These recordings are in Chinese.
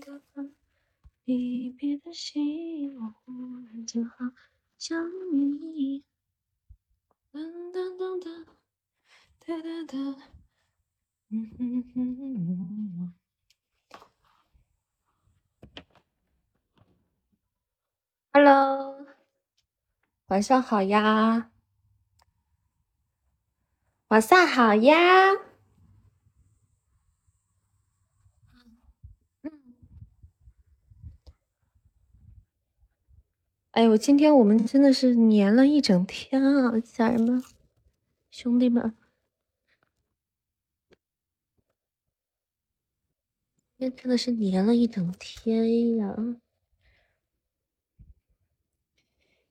个离别的心，我忽然就好想你。噔噔噔噔，哒哒哒，嗯哼哼哼。Hello，晚上好呀，晚上好呀。哎呦，今天我们真的是黏了一整天啊，家人们、兄弟们，今天真的是黏了一整天呀。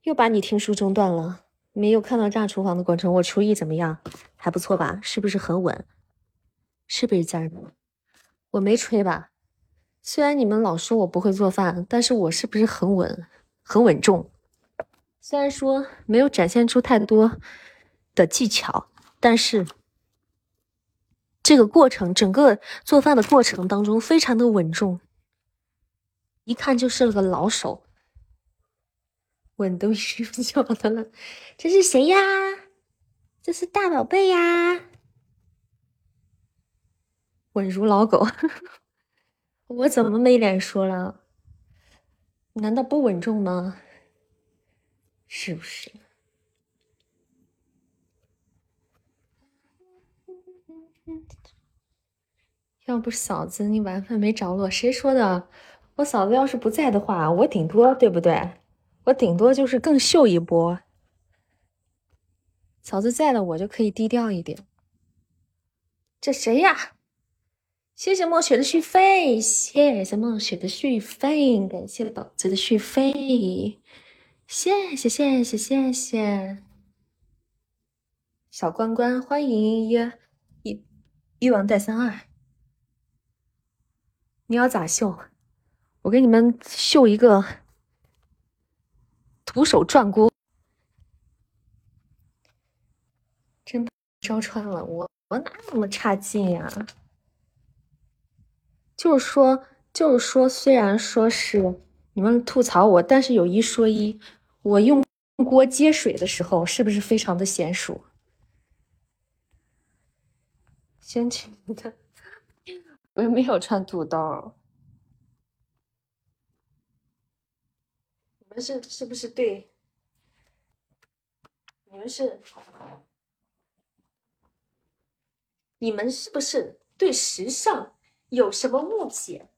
又把你听书中断了，没有看到炸厨房的过程。我厨艺怎么样？还不错吧？是不是很稳？是不是家人们？我没吹吧？虽然你们老说我不会做饭，但是我是不是很稳？很稳重，虽然说没有展现出太多的技巧，但是这个过程，整个做饭的过程当中非常的稳重，一看就是个老手。稳都睡不着的了，这是谁呀？这是大宝贝呀，稳如老狗。我怎么没脸说了？难道不稳重吗？是不是？要不嫂子你晚饭没着落，谁说的？我嫂子要是不在的话，我顶多对不对？我顶多就是更秀一波。嫂子在了，我就可以低调一点。这谁呀？谢谢墨雪的续费，谢谢墨雪的续费，感谢宝子的续费，谢谢谢谢谢谢。小关关，欢迎一一一王带三二。你要咋秀？我给你们秀一个徒手转锅，真招穿了，我我哪那么差劲呀？就是说，就是说，虽然说是你们吐槽我，但是有一说一，我用锅接水的时候，是不是非常的娴熟？先请的，我又没有穿肚兜。你们是是不是对？你们是？你们是不是对时尚？有什么误解？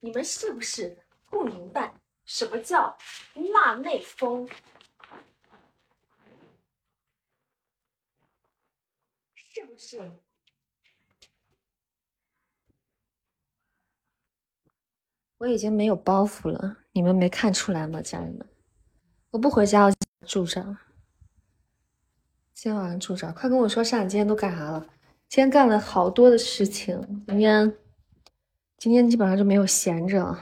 你们是不是不明白什么叫辣妹风？是不是？我已经没有包袱了，你们没看出来吗，家人们？我不回家，我住这儿。今天晚上住这儿，快跟我说，上你今天都干啥了？今天干了好多的事情，今天。今天基本上就没有闲着。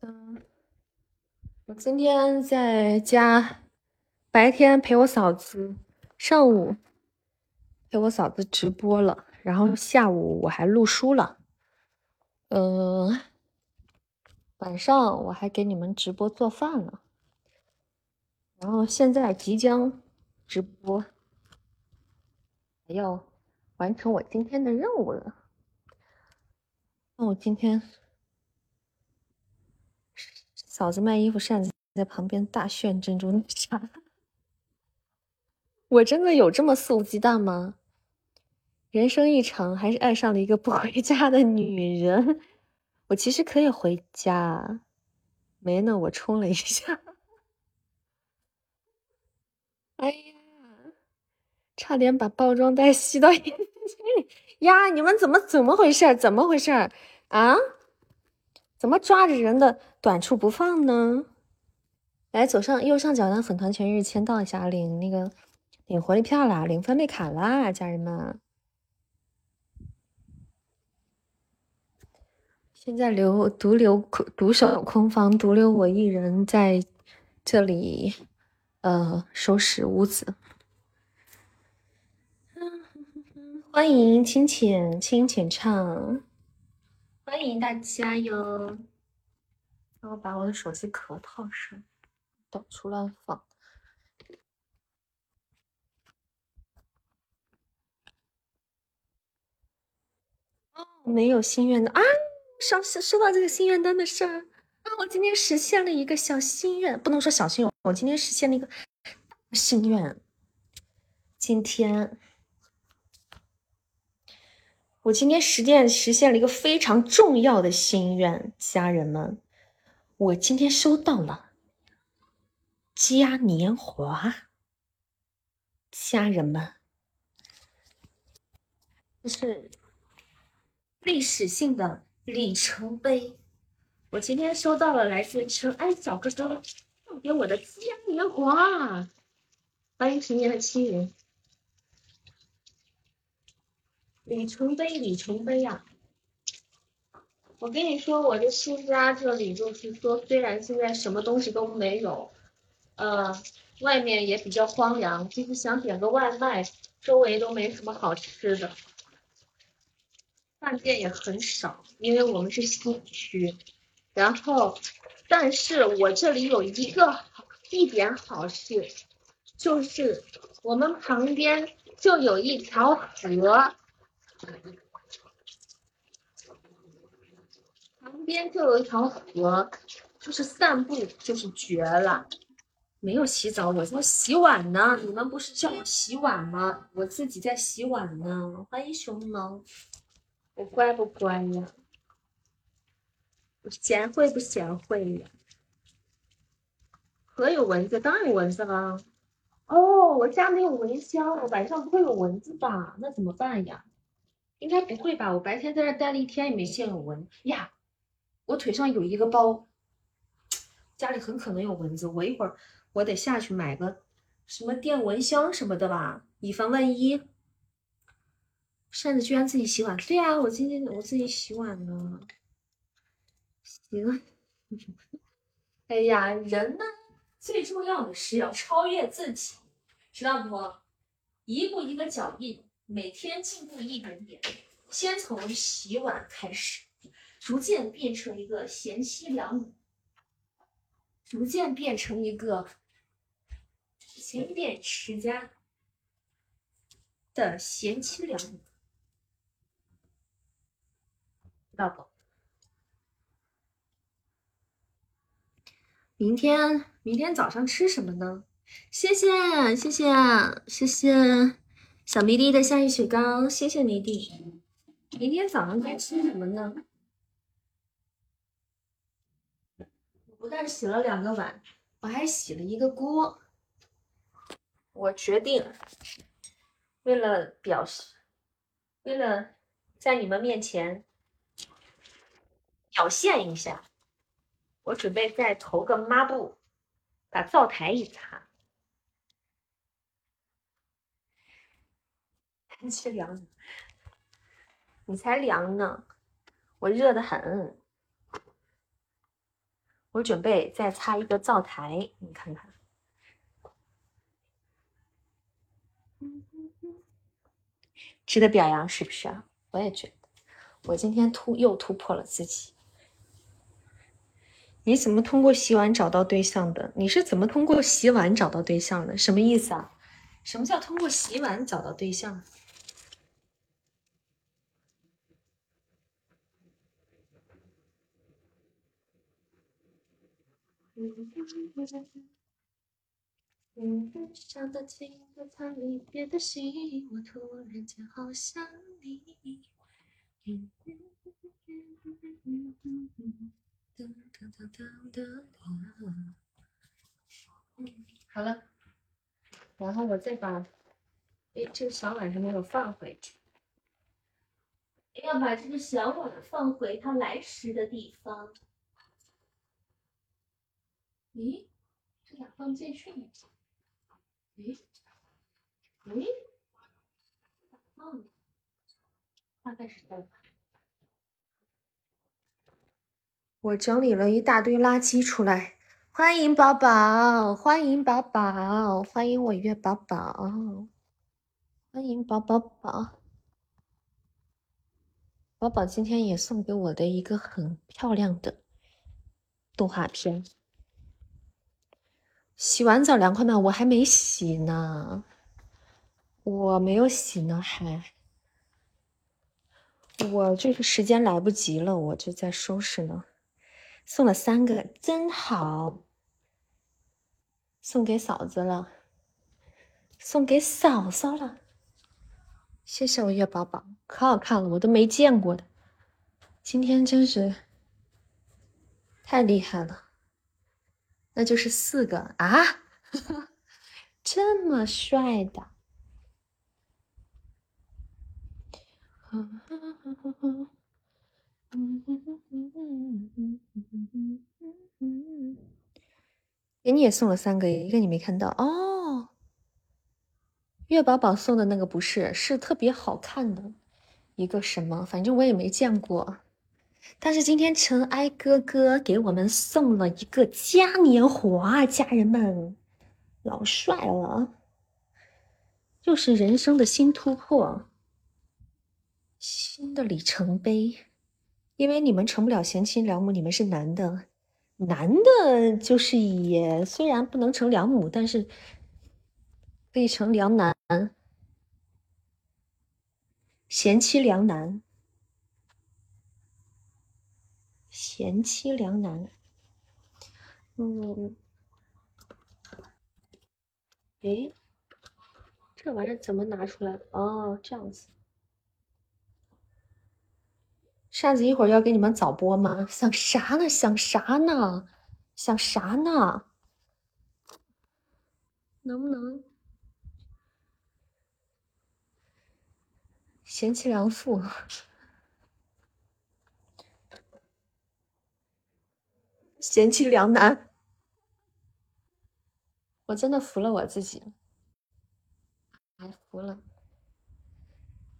嗯，我今天在家，白天陪我嫂子，上午陪我嫂子直播了，然后下午我还录书了。嗯。晚上我还给你们直播做饭了，然后现在即将直播，要完成我今天的任务了。那我今天嫂子卖衣服，扇子在旁边大炫珍珠奶茶。我真的有这么肆无忌惮吗？人生一场，还是爱上了一个不回家的女人。我其实可以回家，没呢。我冲了一下，哎呀，差点把包装袋吸到 眼睛里呀！你们怎么怎么回事？怎么回事啊？怎么抓着人的短处不放呢？来，左上右上角的粉团全日签到一下，领那个领活力票啦，领翻倍卡啦，家人们。现在留独留空独守空房，独留我一人在这里，呃，收拾屋子。欢迎清浅清浅唱，欢迎大家哟！让我把我的手机壳套上，到处乱放。哦，没有心愿的啊！上次说到这个心愿单的事儿。那我今天实现了一个小心愿，不能说小心愿，我今天实现了一个心愿。今天，我今天实践实现了一个非常重要的心愿，家人们，我今天收到了嘉年华，家人们，这是历史性的里程碑。我今天收到了来自陈安小哥哥送给我的嘉年华，欢迎十年的亲人，里程碑，里程碑呀！我跟你说，我的新家这里就是说，虽然现在什么东西都没有，呃，外面也比较荒凉，就是想点个外卖，周围都没什么好吃的，饭店也很少，因为我们是新区。然后，但是我这里有一个一点好事，就是我们旁边就有一条河，旁边就有一条河，就是散步就是绝了。没有洗澡，我在洗碗呢。你们不是叫我洗碗吗？我自己在洗碗呢。欢迎熊猫，我乖不乖呀？贤惠不贤惠呀？可有蚊子，当然有蚊子啦。哦，我家没有蚊香，我晚上不会有蚊子吧？那怎么办呀？应该不会吧？我白天在这待了一天也没见有蚊呀。我腿上有一个包，家里很可能有蚊子。我一会儿我得下去买个什么电蚊香什么的吧，以防万一。扇子居然自己洗碗？对呀，我今天我自己洗碗呢。行，哎呀，人呢，最重要的是要超越自己，知道不？一步一个脚印，每天进步一点点，先从洗碗开始，逐渐变成一个贤妻良母，逐渐变成一个勤俭持家的贤妻良母，道不？明天，明天早上吃什么呢？谢谢，谢谢，谢谢小迷弟的夏日雪糕，谢谢迷弟。明天早上该吃什么呢？我不但洗了两个碗，我还洗了一个锅。我决定，为了表示，为了在你们面前表现一下。我准备再投个抹布，把灶台一擦。天气凉，你才凉呢，我热的很。我准备再擦一个灶台，你看看，值得表扬是不是啊？我也觉得，我今天突又突破了自己。你怎么通过洗碗找到对象的？你是怎么通过洗碗找到对象的？什么意思啊？什么叫通过洗碗找到对象？噔噔噔噔噔好了，然后我再把，哎，这个小碗是没有放回去，要把这个小碗放回它来时的地方。咦，这咋放不进去呢？咦，咦，咋放？大概是这样。我整理了一大堆垃圾出来，欢迎宝宝，欢迎宝宝，欢迎我月宝宝，欢迎宝宝宝。宝宝今天也送给我的一个很漂亮的动画片。洗完澡凉快吗？我还没洗呢，我没有洗呢，还。我这个时间来不及了，我就在收拾呢。送了三个，真好。送给嫂子了，送给嫂嫂了。谢谢我月宝宝，可好看了，我都没见过的。今天真是太厉害了，那就是四个啊，这么帅的。给你也送了三个，一个你没看到哦。月宝宝送的那个不是，是特别好看的一个什么，反正我也没见过。但是今天尘埃哥哥给我们送了一个嘉年华，家人们，老帅了，又是人生的新突破，新的里程碑。因为你们成不了贤妻良母，你们是男的，男的就是也虽然不能成良母，但是。可以成良男，贤妻良男，贤妻良男。嗯，诶，这玩意儿怎么拿出来？哦，这样子。扇子一会儿要给你们早播吗？想啥呢？想啥呢？想啥呢？能不能？贤妻良妇，贤妻良男，我真的服了我自己，哎，服了，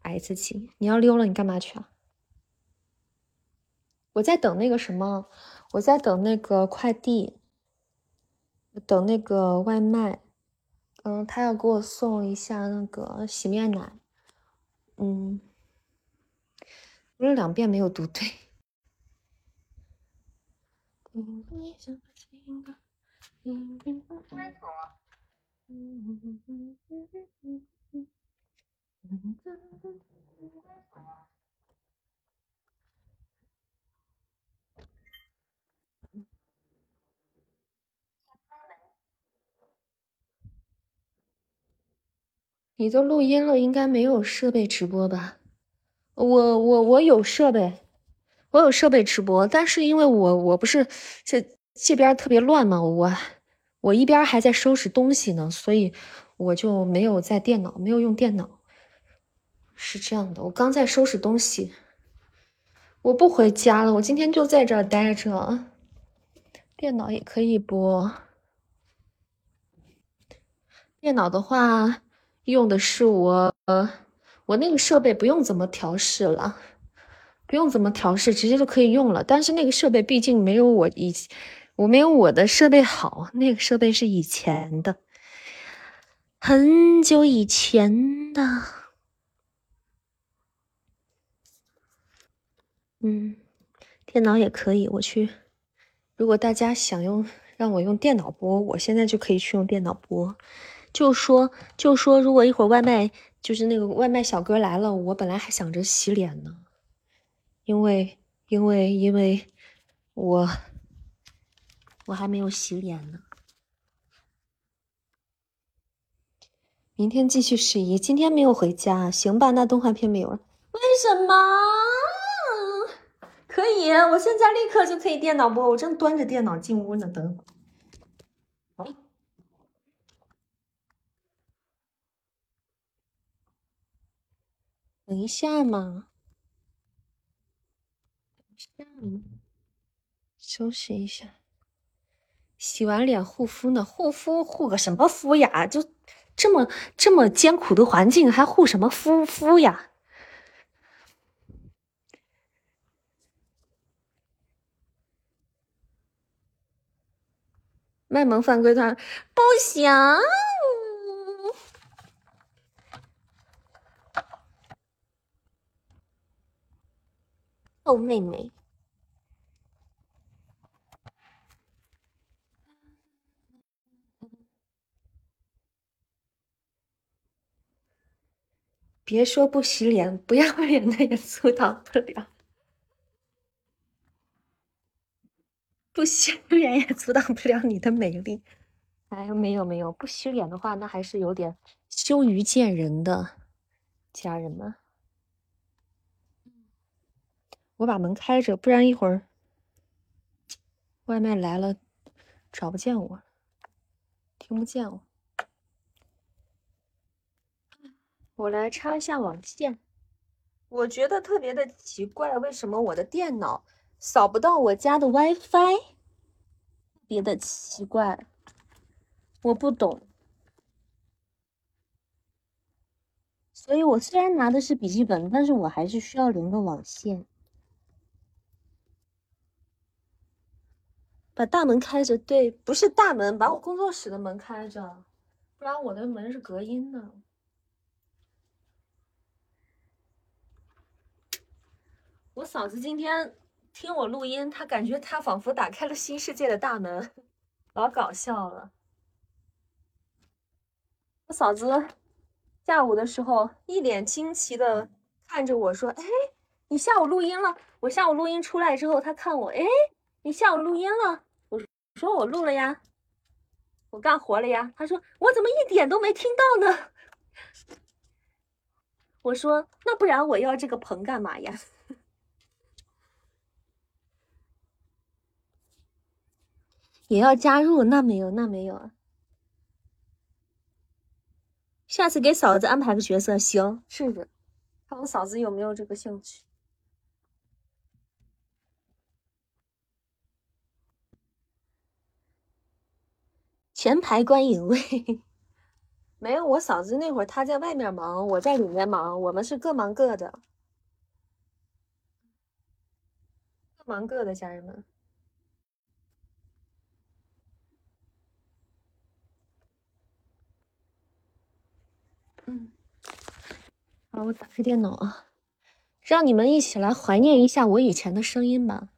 爱自己。你要溜了，你干嘛去啊？我在等那个什么，我在等那个快递，等那个外卖。嗯，他要给我送一下那个洗面奶。嗯，读了两遍没有读对。你都录音了，应该没有设备直播吧？我我我有设备，我有设备直播，但是因为我我不是这这边特别乱嘛，我我一边还在收拾东西呢，所以我就没有在电脑，没有用电脑。是这样的，我刚在收拾东西，我不回家了，我今天就在这儿待着，电脑也可以播。电脑的话。用的是我，我那个设备不用怎么调试了，不用怎么调试，直接就可以用了。但是那个设备毕竟没有我以，我没有我的设备好，那个设备是以前的，很久以前的。嗯，电脑也可以，我去。如果大家想用让我用电脑播，我现在就可以去用电脑播。就说就说，如果一会儿外卖就是那个外卖小哥来了，我本来还想着洗脸呢，因为因为因为我我还没有洗脸呢。明天继续试衣，今天没有回家，行吧？那动画片没有了，为什么？可以，我现在立刻就可以电脑播，我正端着电脑进屋呢，等会儿。等一下嘛，等一下嘛，休息一下，洗完脸护肤呢？护肤护个什么肤呀？就这么这么艰苦的环境，还护什么肤肤呀？卖萌犯规团不行。哦，妹妹，别说不洗脸，不要脸的也阻挡不了。不洗脸也阻挡不了你的美丽。哎，没有没有，不洗脸的话，那还是有点羞于见人的，家人们。我把门开着，不然一会儿外卖来了找不见我，听不见我。我来插一下网线。我觉得特别的奇怪，为什么我的电脑？扫不到我家的 WiFi，别的奇怪，我不懂。所以我虽然拿的是笔记本，但是我还是需要连个网线。把大门开着，对，不是大门，把我工作室的门开着，不然我的门是隔音的。我嫂子今天。听我录音，她感觉她仿佛打开了新世界的大门，老搞笑了。我嫂子下午的时候一脸惊奇的看着我说：“哎，你下午录音了？”我下午录音出来之后，她看我：“哎，你下午录音了？”我说：“我录了呀，我干活了呀。”他说：“我怎么一点都没听到呢？” 我说：“那不然我要这个棚干嘛呀？” 也要加入？那没有，那没有啊。下次给嫂子安排个角色，行，试试，看我嫂子有没有这个兴趣。前排观影位，没有。我嫂子那会儿她在外面忙，我在里面忙，我们是各忙各的，各忙各的，家人们。嗯，好，我打开电脑啊，让你们一起来怀念一下我以前的声音吧。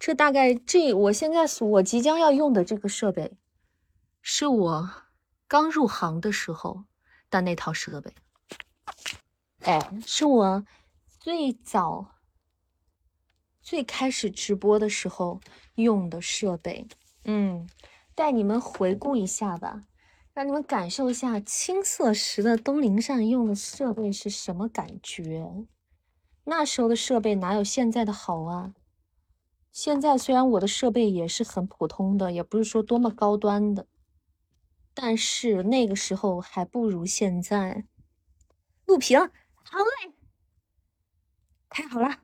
这大概这我现在我即将要用的这个设备，是我刚入行的时候的那套设备。哎，是我最早最开始直播的时候用的设备。嗯，带你们回顾一下吧。让你们感受一下青色石的东林扇用的设备是什么感觉？那时候的设备哪有现在的好啊？现在虽然我的设备也是很普通的，也不是说多么高端的，但是那个时候还不如现在。录屏，好嘞，太好了！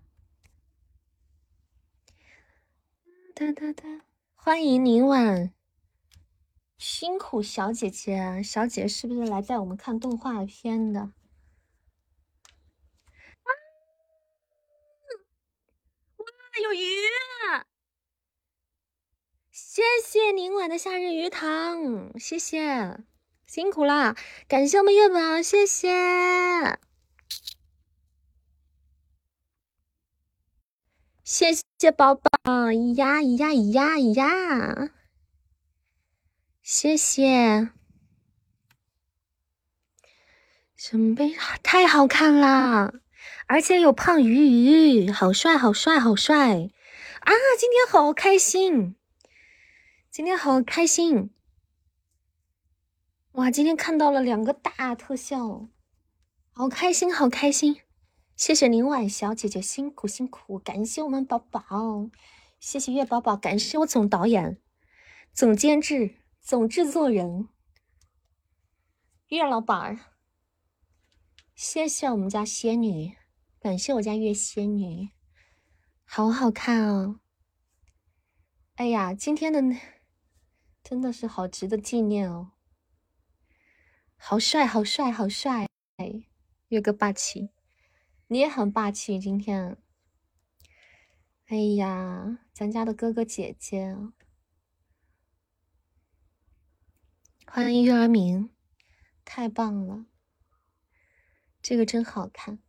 哒哒哒，欢迎宁晚。辛苦小姐姐，小姐是不是来带我们看动画片的？哇，有鱼！谢谢宁晚的夏日鱼塘，谢谢，辛苦啦！感谢我们月宝，谢谢，谢谢宝宝，咿呀咿呀咿呀咿呀。谢谢，准备太好看啦！而且有胖鱼鱼，好帅，好帅，好帅啊！今天好开心，今天好开心！哇，今天看到了两个大特效，好开心，好开心！谢谢林婉小姐姐辛苦辛苦，感谢我们宝宝，谢谢月宝宝，感谢我总导演、总监制。总制作人月老板儿，谢谢我们家仙女，感谢我家月仙女，好好看哦！哎呀，今天的真的是好值得纪念哦，好帅，好帅，好帅！哎，月哥霸气，你也很霸气，今天。哎呀，咱家的哥哥姐姐。欢迎月儿明，太棒了，这个真好看。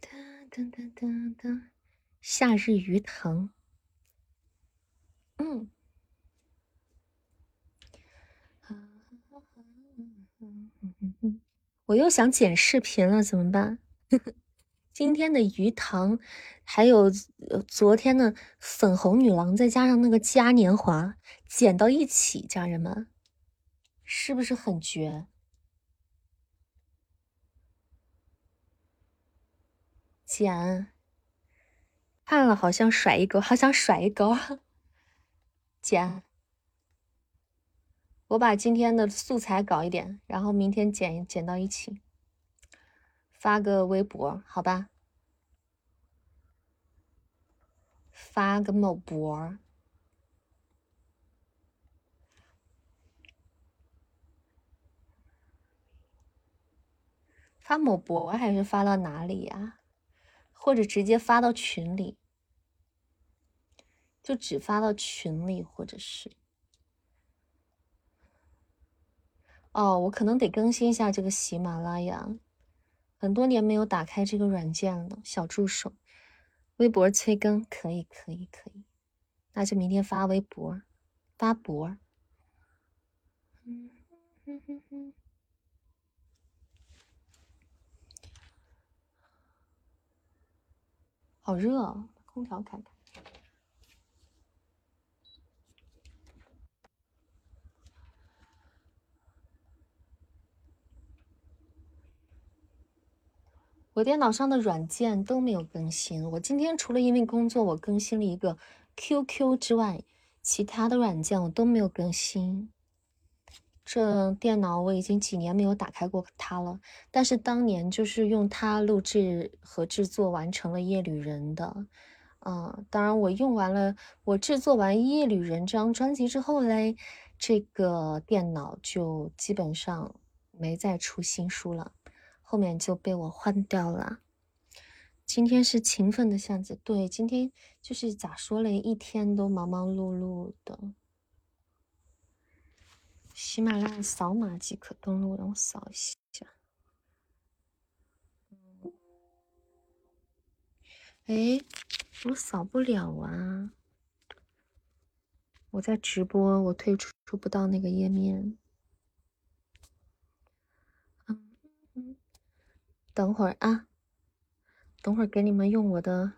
噔噔噔噔噔，夏日鱼藤。嗯。我又想剪视频了，怎么办？今天的鱼塘，还有昨天的粉红女郎，再加上那个嘉年华，剪到一起，家人们，是不是很绝？剪，看了好像甩一钩，好想甩一钩，剪。我把今天的素材搞一点，然后明天剪剪到一起，发个微博，好吧？发个某博，发某博还是发到哪里呀？或者直接发到群里，就只发到群里，或者是。哦，我可能得更新一下这个喜马拉雅，很多年没有打开这个软件了。小助手，微博催更，可以，可以，可以，那就明天发微博，发博。好热，把空调开开。我电脑上的软件都没有更新。我今天除了因为工作我更新了一个 QQ 之外，其他的软件我都没有更新。这电脑我已经几年没有打开过它了。但是当年就是用它录制和制作完成了《夜旅人》的。嗯，当然我用完了，我制作完《夜旅人》这张专辑之后嘞，这个电脑就基本上没再出新书了。后面就被我换掉了。今天是勤奋的巷子，对，今天就是咋说嘞，一天都忙忙碌碌的。喜马拉雅扫码即可登录，让我扫一下。哎，我扫不了啊！我在直播，我退出不到那个页面。等会儿啊，等会儿给你们用我的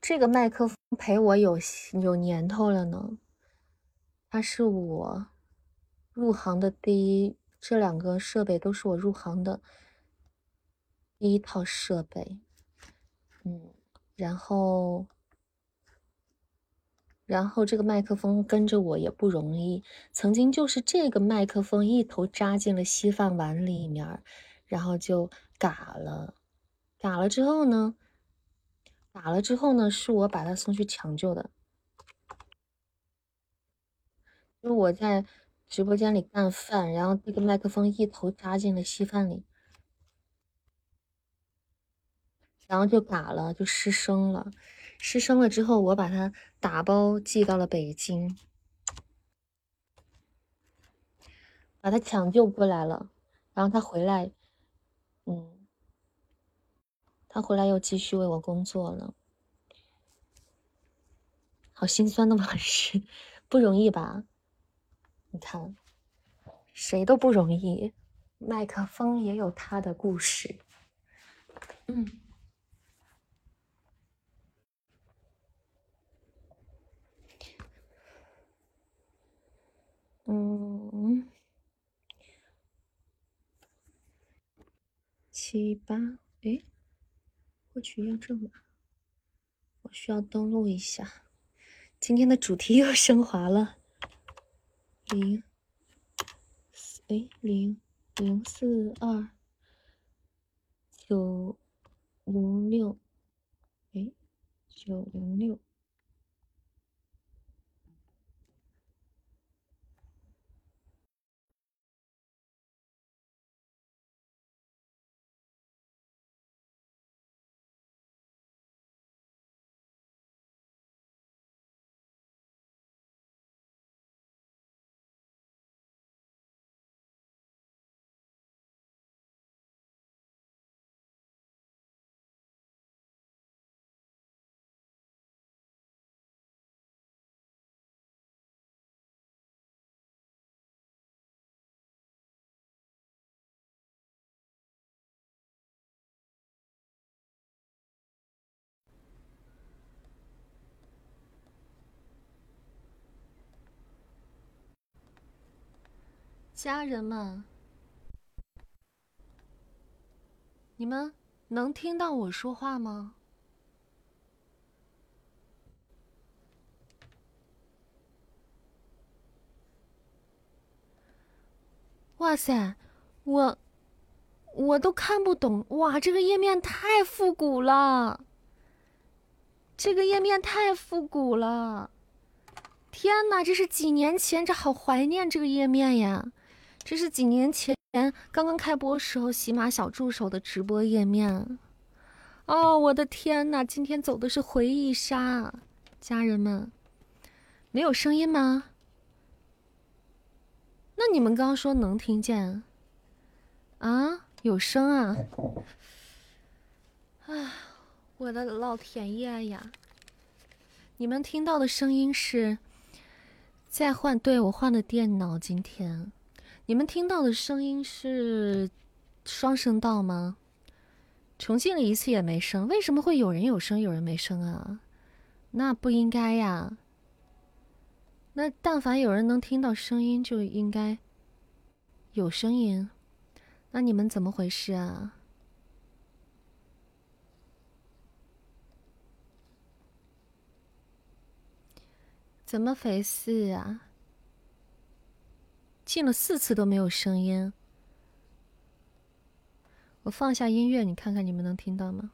这个麦克风，陪我有有年头了呢。它是我入行的第一，这两个设备都是我入行的第一套设备。嗯，然后，然后这个麦克风跟着我也不容易，曾经就是这个麦克风一头扎进了稀饭碗里面，然后就。嘎了，嘎了之后呢？嘎了之后呢？是我把他送去抢救的。就是我在直播间里干饭，然后这个麦克风一头扎进了稀饭里，然后就嘎了，就失声了。失声了之后，我把它打包寄到了北京，把他抢救过来了。然后他回来。嗯，他回来又继续为我工作了，好心酸的往事，不容易吧？你看，谁都不容易，麦克风也有他的故事。嗯，嗯。七八哎，获取验证码，我需要登录一下。今天的主题又升华了，零哎零零四二九零六哎九零六。家人们，你们能听到我说话吗？哇塞，我我都看不懂哇！这个页面太复古了，这个页面太复古了。天哪，这是几年前，这好怀念这个页面呀！这是几年前刚刚开播时候喜马小助手的直播页面。哦，我的天哪，今天走的是回忆杀，家人们，没有声音吗？那你们刚刚说能听见？啊，有声啊！啊，我的老天爷呀！你们听到的声音是在换？对我换了电脑。今天你们听到的声音是双声道吗？重庆了一次也没声，为什么会有人有声，有人没声啊？那不应该呀。那但凡有人能听到声音，就应该有声音。那你们怎么回事啊？怎么回事啊？进了四次都没有声音。我放下音乐，你看看你们能听到吗？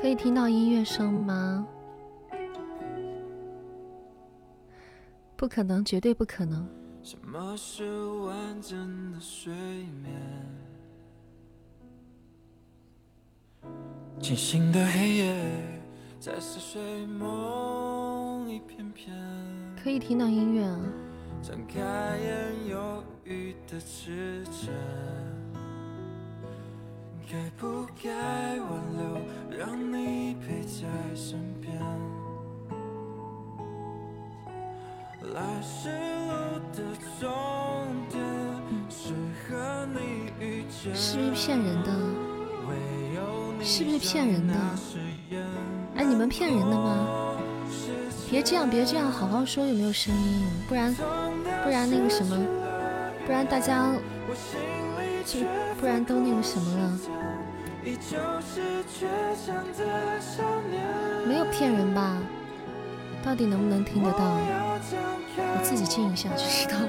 可以听到音乐声吗？不可能，绝对不可能。什么是完整的睡眠？清醒的黑夜，在似睡梦一片片。可以听到音乐啊。睁开眼，犹豫的指针。该不该挽留，让你陪在身边？来时路的终点，是和你遇见。是骗人的？是不是骗人的？哎，你们骗人的吗？别这样，别这样，好好说有没有声音？不然，不然那个什么，不然大家就不然都那个什么了。没有骗人吧？到底能不能听得到？我自己静一下就知道了。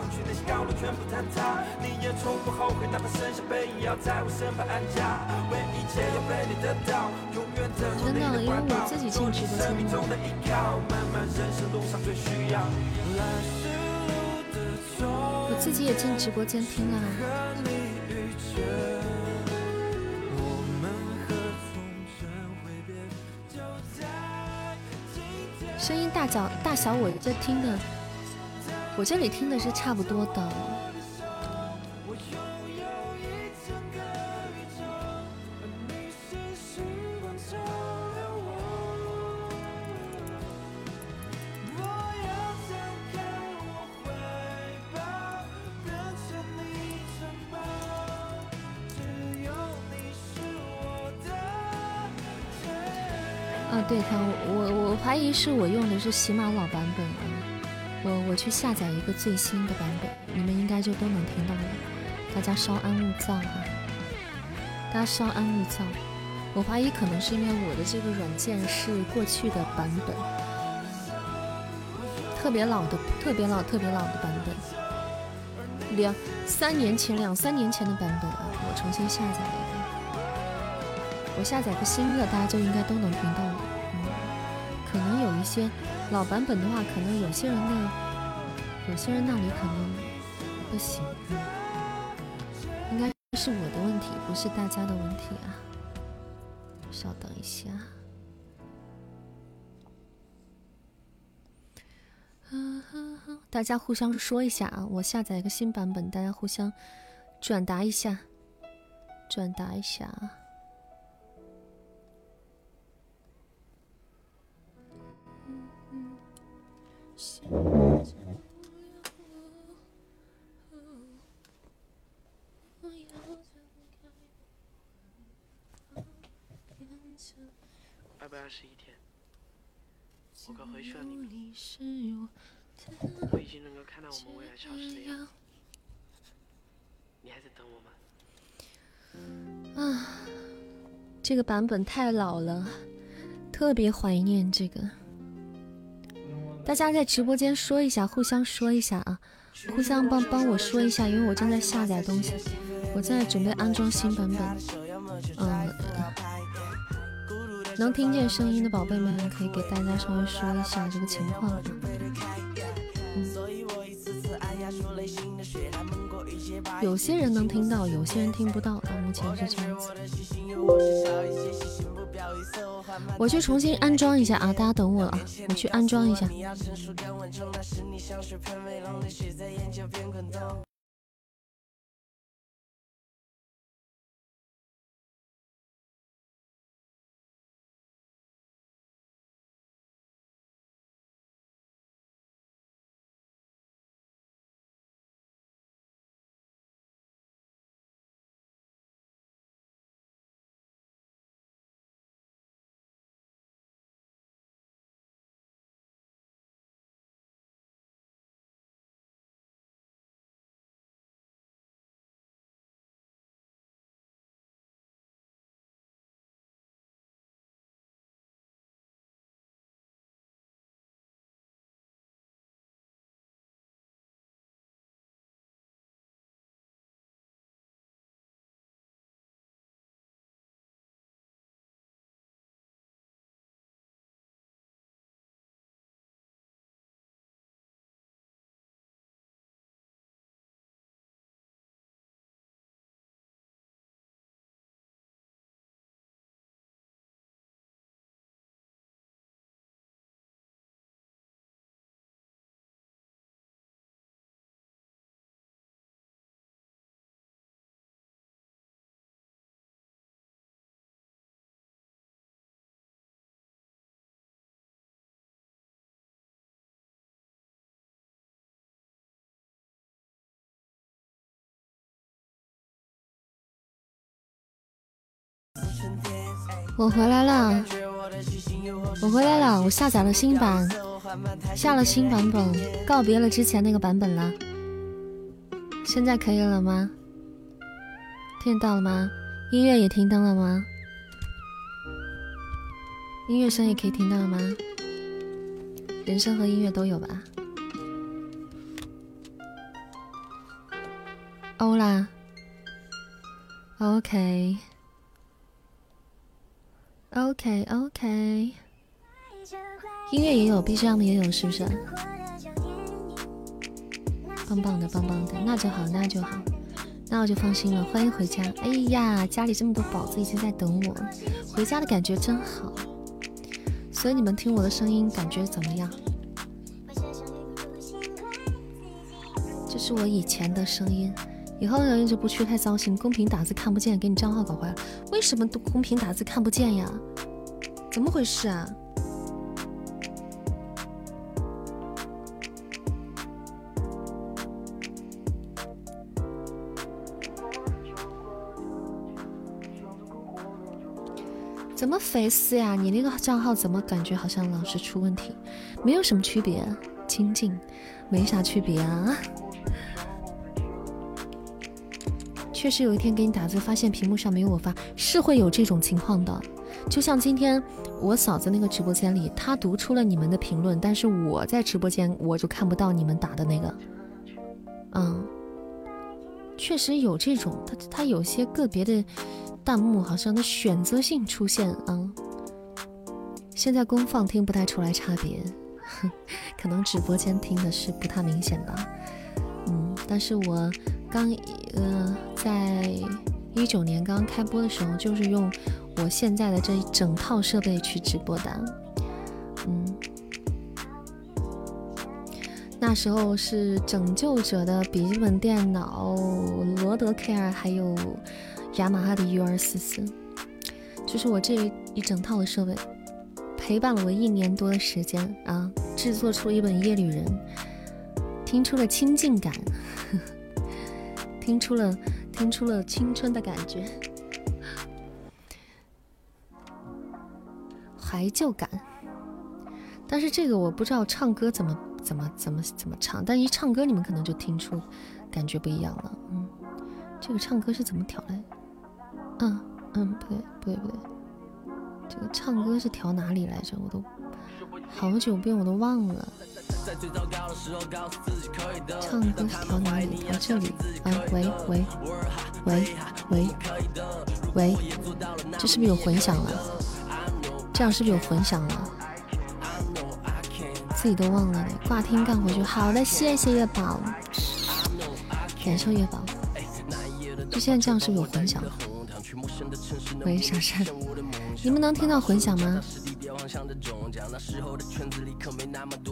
望去，那些高楼全部坍塌。你也从不后悔，哪怕剩下背影，要在我身旁安家。为一切要被你得到，永远等候你的怀抱。我是生命中的依靠，漫漫人生路上最需要。我自己也进直播间听啊。声音大小大小，我这听的，我这里听的是差不多的。啊对他，我我怀疑是我用的是喜马老版本，我去下载一个最新的版本，你们应该就都能听到了。大家稍安勿躁啊，大家稍安勿躁。我怀疑可能是因为我的这个软件是过去的版本，特别老的、特别老、特别老的版本，两三年前、两三年前的版本啊，我重新下载了一个，我下载个新的，大家就应该都能听到了。可能有一些老版本的话，可能有些人的有些人那里可能不行，应该是我的问题，不是大家的问题啊。稍等一下。大家互相说一下啊！我下载一个新版本，大家互相转达一下，转达一下啊！百二十一天，我可回去了，你们。我已经能够看到我们未来消失的样子，你还在等我吗？啊，这个版本太老了，特别怀念这个。大家在直播间说一下，互相说一下啊，互相帮帮我说一下，因为我正在下载东西，我在准备安装新版本。嗯，能听见声音的宝贝们可以给大家稍微说一下这个情况。有些人能听到，有些人听不到，到目前是这样子。我去重新安装一下啊，大家等我啊，我去安装一下。我回来了，我回来了，我下载了新版，下了新版本，告别了之前那个版本了。现在可以了吗？听到了吗？音乐也听到了吗？音乐声也可以听到了吗？人声和音乐都有吧？欧啦，OK。OK OK，音乐也有，BGM 也有，是不是？棒棒的，棒棒的，那就好，那就好，那我就放心了。欢迎回家！哎呀，家里这么多宝子已经在等我，回家的感觉真好。所以你们听我的声音感觉怎么样？这是我以前的声音。以后留言就不去太糟心，公屏打字看不见，给你账号搞坏了。为什么都公屏打字看不见呀？怎么回事啊？怎么肥丝呀？你那个账号怎么感觉好像老是出问题？没有什么区别，清静，没啥区别啊。确实有一天给你打字，发现屏幕上没有我发，是会有这种情况的。就像今天我嫂子那个直播间里，她读出了你们的评论，但是我在直播间我就看不到你们打的那个。嗯，确实有这种，他他有些个别的弹幕好像的选择性出现啊。现在公放听不太出来差别，可能直播间听的是不太明显吧。嗯，但是我。刚，呃，在一九年刚开播的时候，就是用我现在的这一整套设备去直播的。嗯，那时候是拯救者的笔记本电脑，罗德 K 二，还有雅马哈的 U R 四四，就是我这一整套的设备，陪伴了我一年多的时间啊，制作出了一本《夜旅人》，听出了亲近感，呵 呵听出了听出了青春的感觉，怀旧感。但是这个我不知道唱歌怎么怎么怎么怎么唱，但一唱歌你们可能就听出感觉不一样了。嗯，这个唱歌是怎么调来？嗯嗯，不对不对不对，这个唱歌是调哪里来着？我都好久遍我都忘了。唱歌是调哪里？调这里啊？喂喂喂喂喂，这是不是有混响了？这样是不是有混响了？自己都忘了呢，挂听干回去。好的，谢谢月宝，感谢月宝。就现在这样是不是有混响？喂，傻傻，你们能听到混响吗？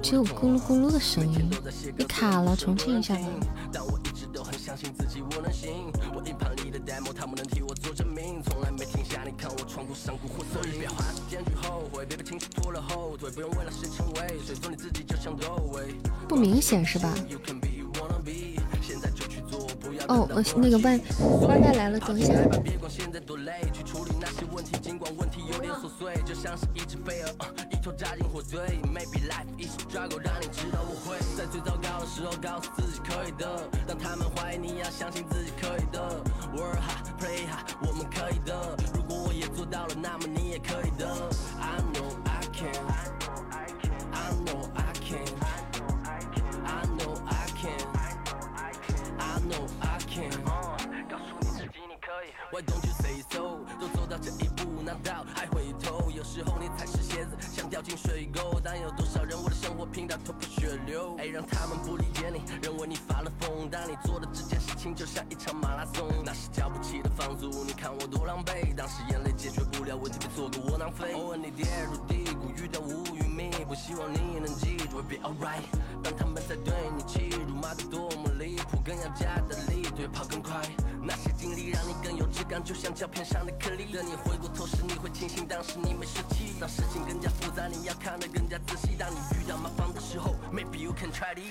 只有咕噜咕噜的声音，你卡了，重庆一下吧。不明显是吧？哦，呃，那个外外卖来了，等一下。问题尽管问题有点琐碎就像是一只飞蛾一头扎进火堆。Maybe life is a struggle 让你知道我会。在最糟糕的时候告诉自己可以的当他们怀疑你要相信自己可以的。Work hard play hard 我们可以的。如果我也做到了那么你也可以的。I know i can i know i can i know i can 时后你踩湿鞋子。想掉进水沟但有多少人为了生活拼到头破血流。哎让他们不理解你认为你发了疯但你做的这件事情就像一场马拉松。那是交不起的房租你看我多狼狈当时眼泪解决不了问题别做个窝囊废。我问你跌入低谷遇到乌云密布希望你能记住别 all right 当他们在对你欺辱骂得多么离谱更要加大力度跑更快。那些经历让你更有质感，就像胶片上的颗粒。等你回过头时，你会庆幸当时你没失气。当事情更加复杂，你要看得更加仔细。当你遇到麻烦的时候，Maybe you can try this。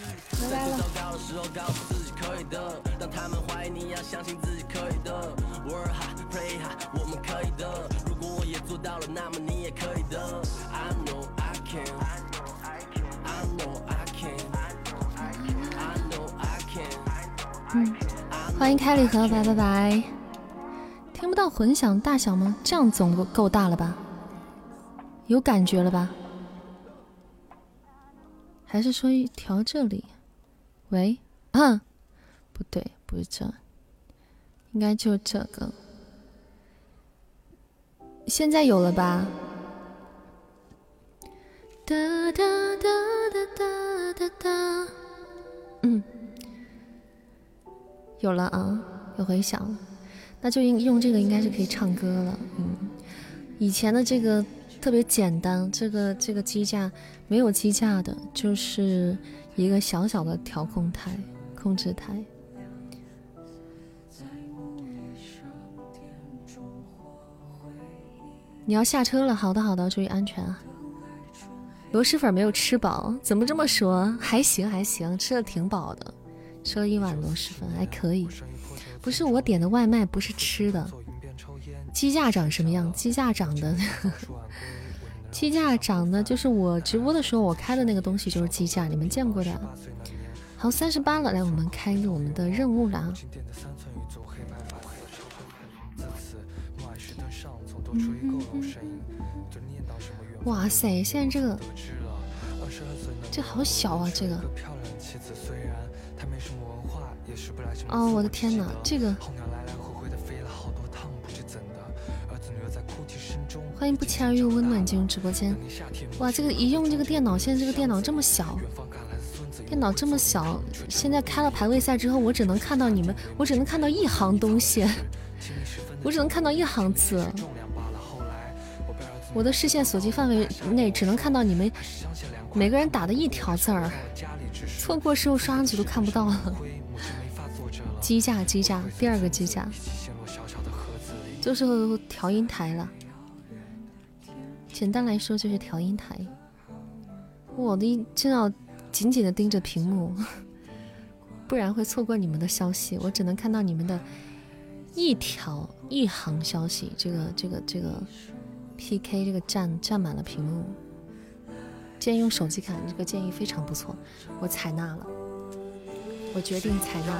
在最糟糕的时候，告诉自己可以的。当他们怀疑，你要相信自己可以的。Work hard, play hard，我们可以的。如果我也做到了，那么你也可以的。I know I can。I know I can. I know I can. I know I can. I know I can. I know I can. 欢迎开礼盒，拜拜拜。听不到混响大小吗？这样总够够大了吧？有感觉了吧？还是说调这里？喂，嗯，不对，不是这，应该就这个。现在有了吧？哒哒哒哒哒哒哒，嗯。有了啊，有回响了，那就用用这个应该是可以唱歌了。嗯，以前的这个特别简单，这个这个机架没有机架的，就是一个小小的调控台、控制台。你要下车了，好的好的，注意安全啊！螺蛳粉没有吃饱，怎么这么说？还行还行，吃的挺饱的。吃了一碗螺蛳粉，还可以。不是我点的外卖，不是吃的。鸡架长什么样？鸡架长的，鸡架长的就 是我直播的时候我开的那个东西，就是鸡架，你们见过的。好，三十八了，来，我们开一个我们的任务了。哇塞，现在这个，这好小啊，这个。哦，我的天哪，这个！欢迎不期而遇温暖进入直播间。哇，这个一用这个电脑，现在这个电脑这么小，电脑这么小，现在开了排位赛之后，我只能看到你们，我只能看到一行东西，我只能看到一行字。我的视线所及范围内只能看到你们每个人打的一条字儿，错过时候刷上去都看不到了。机架，机架，第二个机架，就是调音台了。简单来说就是调音台。我的真要紧紧的盯着屏幕，不然会错过你们的消息。我只能看到你们的一条一行消息。这个，这个，这个。P.K. 这个占占满了屏幕，建议用手机看，这个建议非常不错，我采纳了，我决定采纳。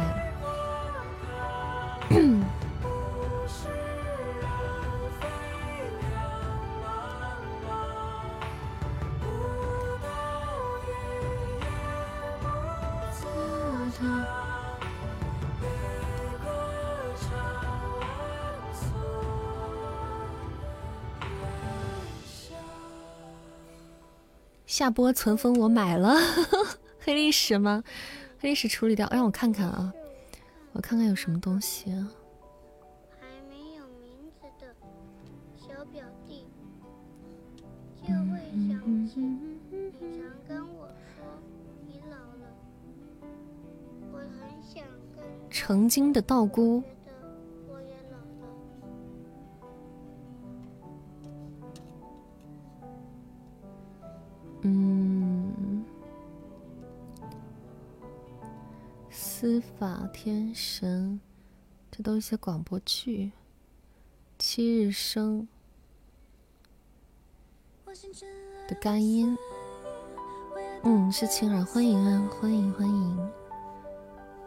下播存封我买了，黑历史吗？黑历史处理掉，让我看看啊，我看看有什么东西。还没有名字的小表弟，就会想起你常跟我说你老了，我很想跟成精的道姑。嗯，司法天神，这都是些广播剧。七日生的干音，嗯，是青儿，欢迎啊，欢迎欢迎。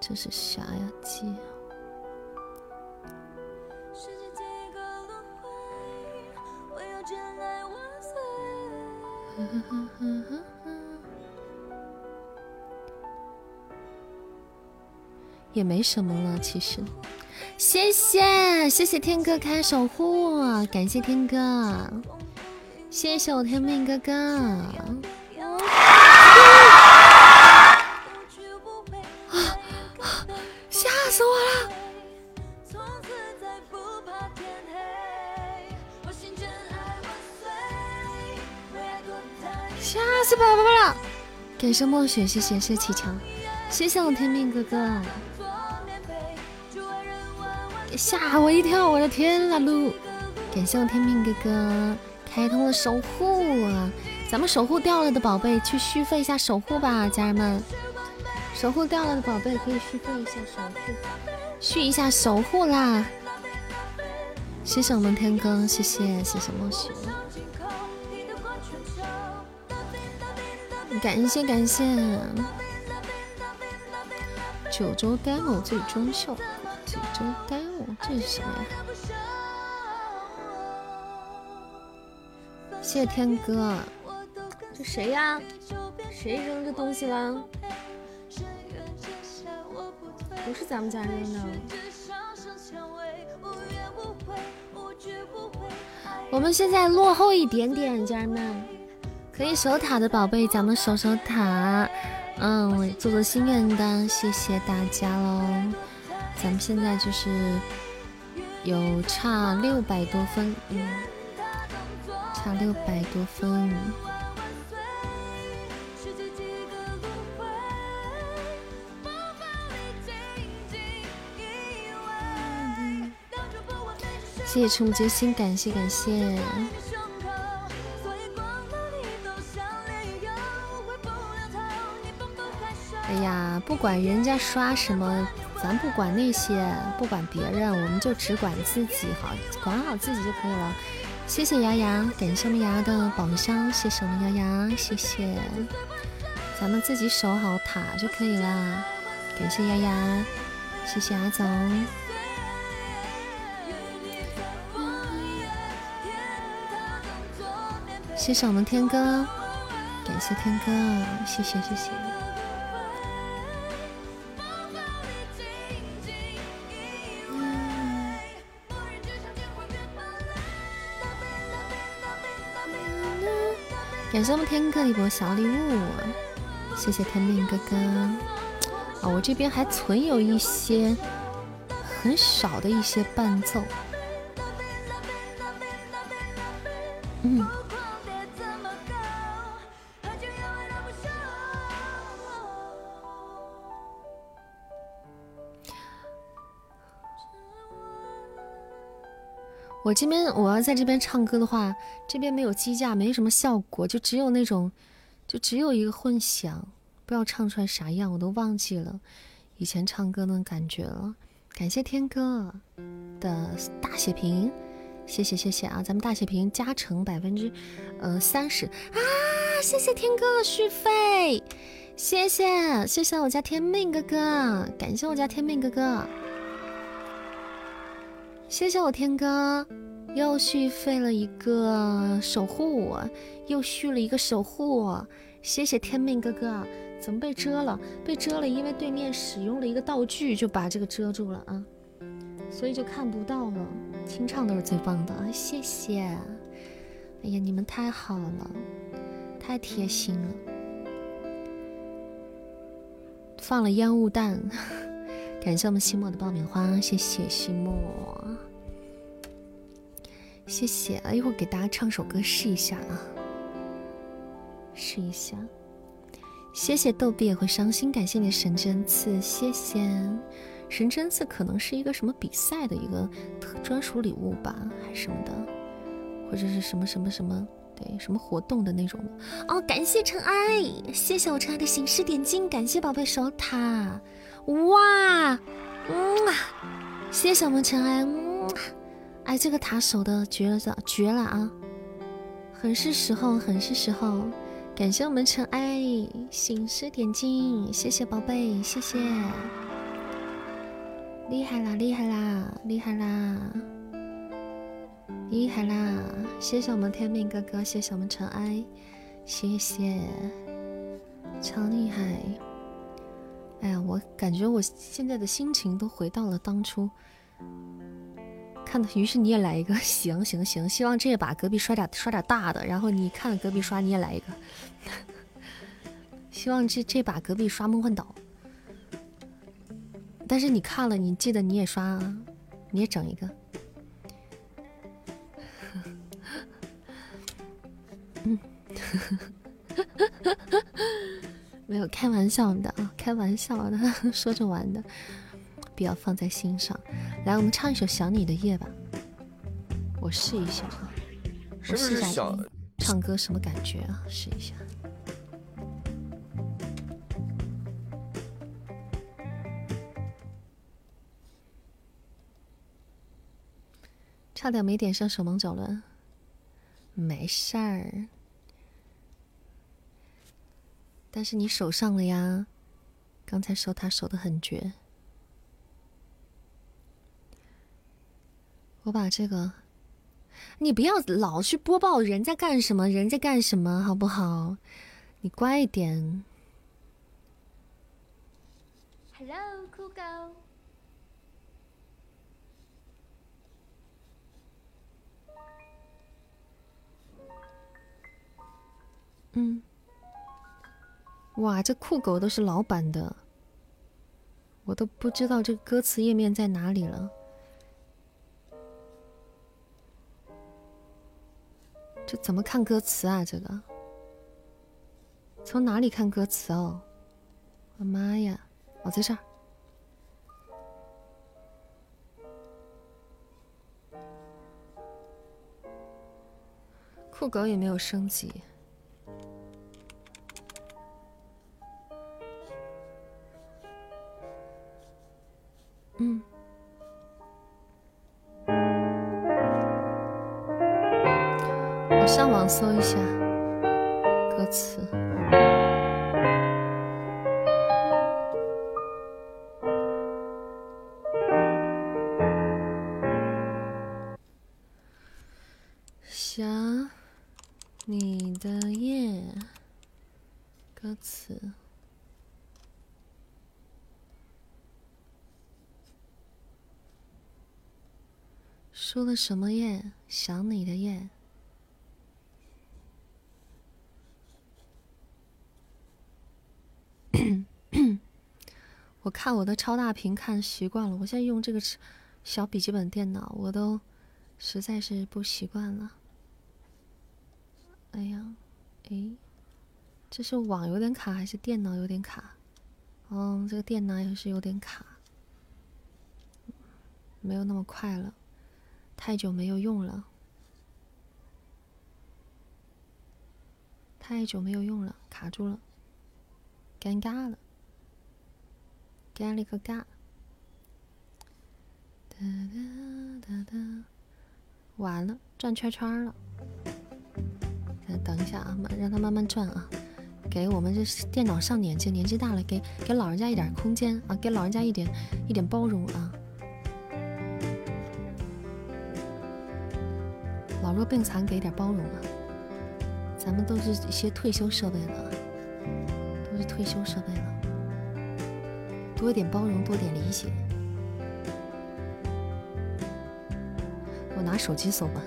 这是啥呀？姐。也没什么了，其实。谢谢谢谢天哥开守护，感谢天哥，谢谢我天命哥哥。宝宝了！感谢墨雪，谢谢谢启强，谢谢我天命哥哥。吓我一跳！我的天啦噜！感谢我天命哥哥开通了守护啊！咱们守护掉了的宝贝去续费一下守护吧，家人们！守护掉了的宝贝可以续费一下守护，续一下守护啦！谢谢我们天哥，谢谢谢谢墨雪，感谢感谢！九州 demo 最终效果，九州 demo 这是什么呀？谢谢天哥，这谁呀？谁扔这东西了？不是咱们家扔的。我们现在落后一点点，家人们，可以守塔的宝贝，咱们守守塔。嗯，我做做心愿单，谢谢大家喽。咱们现在就是有差六百多分，嗯，差六百多分。谢谢触目惊心，感谢感谢。哎呀，不管人家刷什么，咱不管那些，不管别人，我们就只管自己好，管好自己就可以了。谢谢牙牙，感谢我们牙牙的宝箱，谢谢我们牙牙，谢谢。咱们自己守好塔就可以了。感谢丫丫，谢谢阿总，谢谢我们天哥，感谢天哥，谢谢谢谢。感谢我们天哥一波小礼物，谢谢天命哥哥。啊，我这边还存有一些很少的一些伴奏。嗯。我这边我要在这边唱歌的话，这边没有机架，没什么效果，就只有那种，就只有一个混响，不知道唱出来啥样，我都忘记了以前唱歌的感觉了。感谢天哥的大血瓶，谢谢谢谢啊，咱们大血瓶加成百分之呃三十。啊，谢谢天哥续费，谢谢谢谢我家天命哥哥，感谢我家天命哥哥。谢谢我天哥，又续费了一个守护，又续了一个守护。谢谢天命哥哥，怎么被遮了？被遮了，因为对面使用了一个道具，就把这个遮住了啊，所以就看不到了。清唱都是最棒的，谢谢。哎呀，你们太好了，太贴心了。放了烟雾弹。感谢我们西莫的爆米花，谢谢西莫，谢谢啊！一会儿给大家唱首歌试一下啊，试一下。谢谢逗比也会伤心，感谢你的神针刺，谢谢神针刺，可能是一个什么比赛的一个特专属礼物吧，还是什么的，或者是什么什么什么，对，什么活动的那种的哦。感谢尘埃，谢谢我尘埃的醒狮点睛，感谢宝贝守塔。哇，嗯，谢谢我们尘埃，嗯，哎，这个塔守的绝了，绝了啊！很是时候，很是时候，感谢我们尘埃醒狮点睛，谢谢宝贝，谢谢，厉害啦，厉害啦，厉害啦，厉害啦！谢谢我们天命哥哥，谢谢我们尘埃，谢谢，超厉害。哎呀，我感觉我现在的心情都回到了当初。看，于是你也来一个，行行行，希望这把隔壁刷点刷点大的，然后你看隔壁刷，你也来一个。希望这这把隔壁刷梦幻岛。但是你看了，你记得你也刷啊，你也整一个。嗯。没有开玩笑的啊，开玩笑的，说着玩的，不要放在心上。来，我们唱一首《想你的夜》吧，我试一下啊，我试一下唱歌什么感觉啊？试一下，差点没点上手忙脚乱，没事儿。但是你手上了呀，刚才守塔守的很绝。我把这个，你不要老去播报人家干什么，人家干什么，好不好？你乖一点。Hello，酷狗。嗯。哇，这酷狗都是老版的，我都不知道这个歌词页面在哪里了。这怎么看歌词啊？这个从哪里看歌词哦？我妈呀！哦，在这儿。酷狗也没有升级。什么夜？想你的夜。我看我的超大屏看习惯了，我现在用这个小笔记本电脑，我都实在是不习惯了。哎呀，哎，这是网有点卡还是电脑有点卡？嗯，这个电脑也是有点卡，没有那么快了，太久没有用了，太久没有用了，卡住了，尴尬了。干了个嘎！哒哒哒哒，完了，转圈圈了。等一下啊，让它慢慢转啊。给我们这电脑上年纪，年纪大了，给给老人家一点空间啊，给老人家一点一点包容啊。老弱病残给点包容啊。咱们都是一些退休设备了，都是退休设备了。多点包容，多点理解。我拿手机搜吧，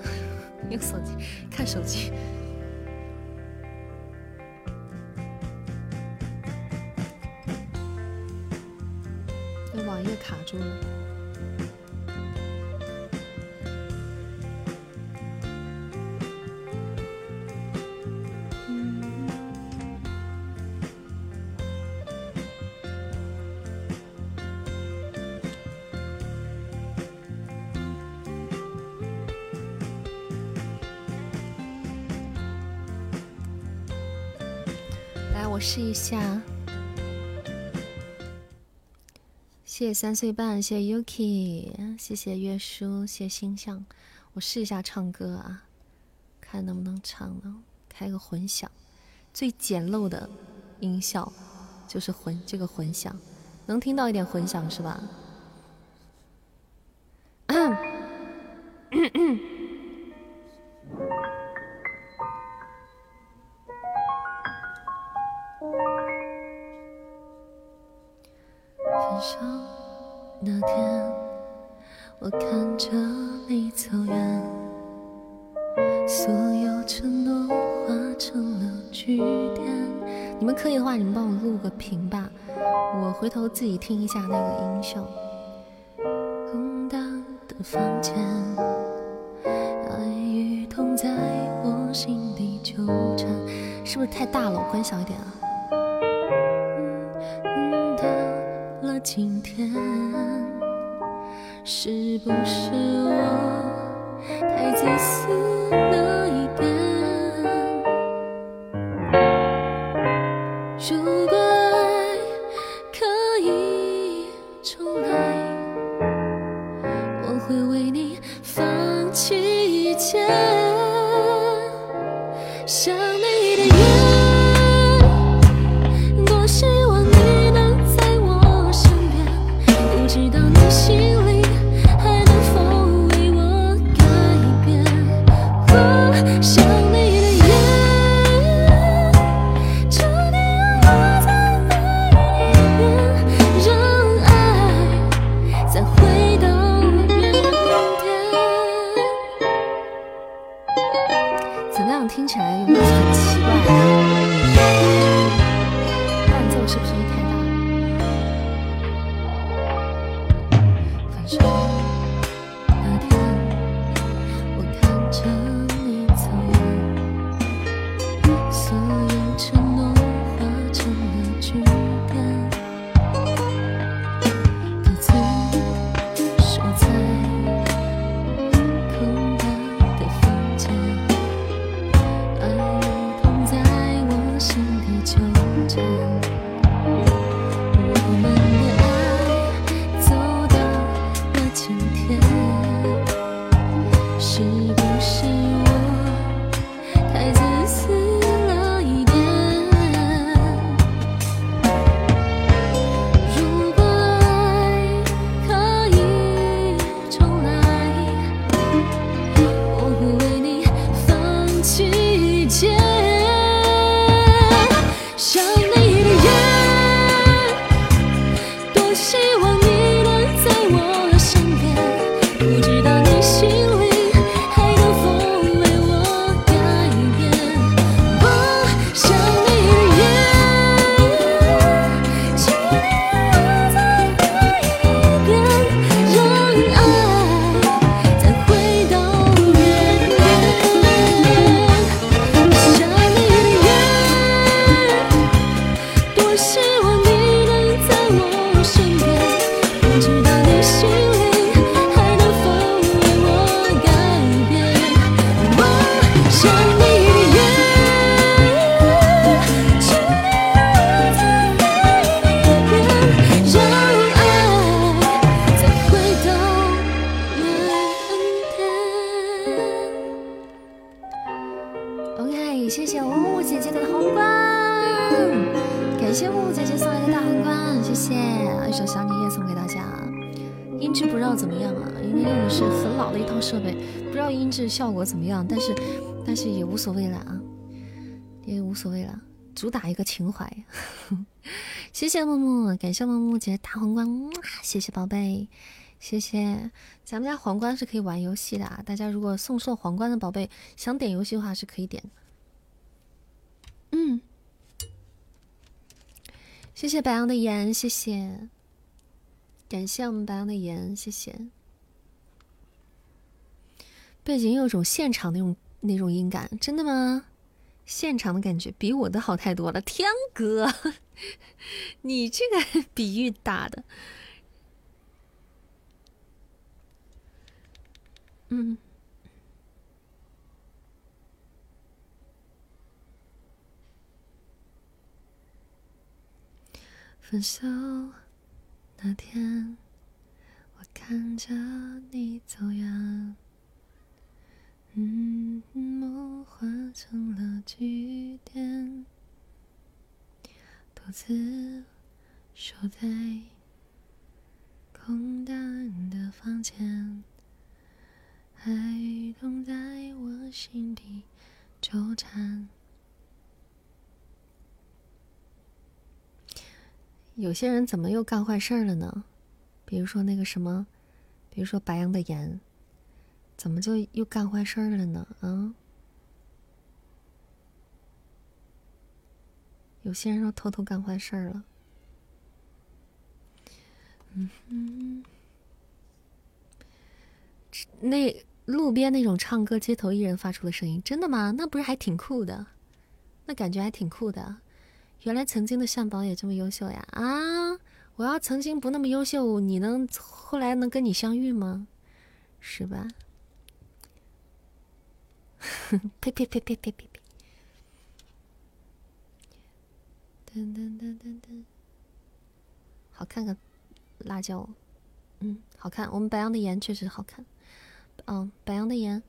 用手机看手机。那 网页卡住了。谢谢三岁半，谢谢 Yuki，谢谢月叔，谢谢星象。我试一下唱歌啊，看能不能唱呢？开个混响，最简陋的音效就是混这个混响，能听到一点混响是吧？天，我看着你走远，所有承诺化成了句点。你们可以的话，你们帮我录个屏吧，我回头自己听一下那个音效。空荡的房间，爱与痛在我心底纠缠，是不是太大了？我关小一点啊。今天是不是我太自私了一点？如果爱可以重来，我会为你放弃一切。情怀。谢谢木木，感谢木木姐大皇冠，谢谢宝贝，谢谢。咱们家皇冠是可以玩游戏的啊，大家如果送送皇冠的宝贝想点游戏的话是可以点的。嗯，谢谢白羊的盐，谢谢，感谢我们白羊的盐，谢谢。背景有种现场那种那种音感，真的吗？现场的感觉比我的好太多了。天哥，你这个比喻打的，嗯。分手那天，我看着你走远。嗯，梦化成了句点，独自守在空荡的房间，爱痛在我心底纠缠。有些人怎么又干坏事了呢？比如说那个什么，比如说白羊的盐。怎么就又干坏事了呢？啊！有些人说偷偷干坏事了。嗯哼，那路边那种唱歌街头艺人发出的声音，真的吗？那不是还挺酷的？那感觉还挺酷的。原来曾经的向宝也这么优秀呀！啊！我要曾经不那么优秀，你能后来能跟你相遇吗？是吧？呸呸呸呸呸呸呸！噔噔噔噔噔，好看个辣椒，嗯，好看。我们白羊的颜确实好看，嗯，白羊的颜，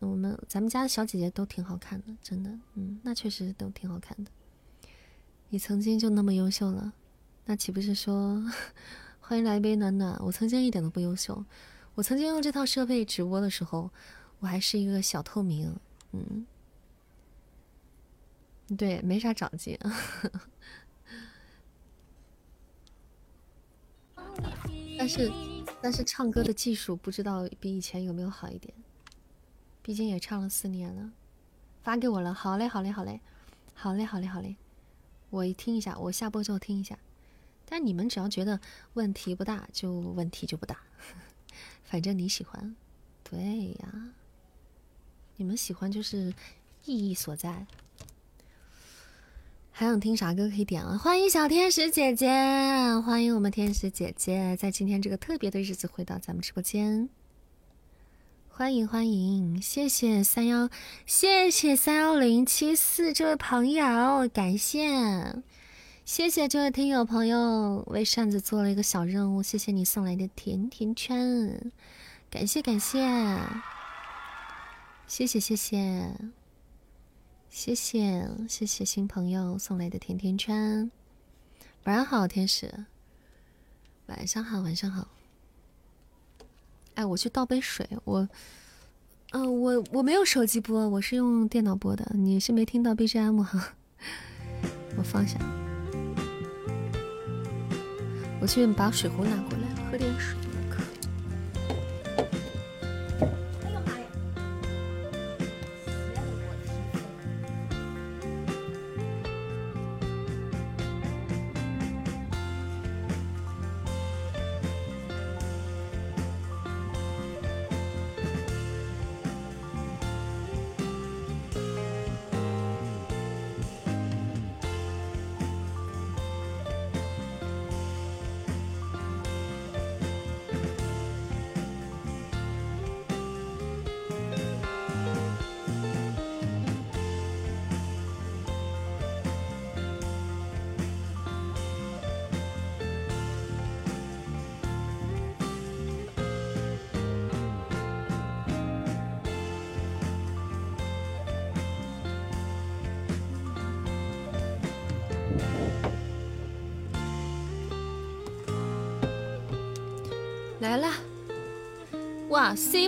我们咱们家的小姐姐都挺好看的，真的，嗯，那确实都挺好看的。你曾经就那么优秀了，那岂不是说 欢迎来一杯暖暖？我曾经一点都不优秀，我曾经用这套设备直播的时候。我还是一个小透明，嗯，对，没啥长进。但是，但是唱歌的技术不知道比以前有没有好一点。毕竟也唱了四年了，发给我了。好嘞，好嘞，好嘞，好嘞，好嘞，好嘞。我听一下，我下播之后听一下。但你们只要觉得问题不大，就问题就不大。反正你喜欢，对呀。你们喜欢就是意义所在。还想听啥歌可以点啊？欢迎小天使姐姐，欢迎我们天使姐姐在今天这个特别的日子回到咱们直播间。欢迎欢迎，谢谢三幺，谢谢三幺零七四这位朋友，感谢，谢谢这位听友朋友为扇子做了一个小任务，谢谢你送来的甜甜圈，感谢感谢。谢谢谢谢谢谢谢谢新朋友送来的甜甜圈，晚上好，天使，晚上好，晚上好。哎，我去倒杯水，我，嗯，我我没有手机播，我是用电脑播的，你是没听到 BGM 哈？我放下，我去把水壶拿过来，喝点水。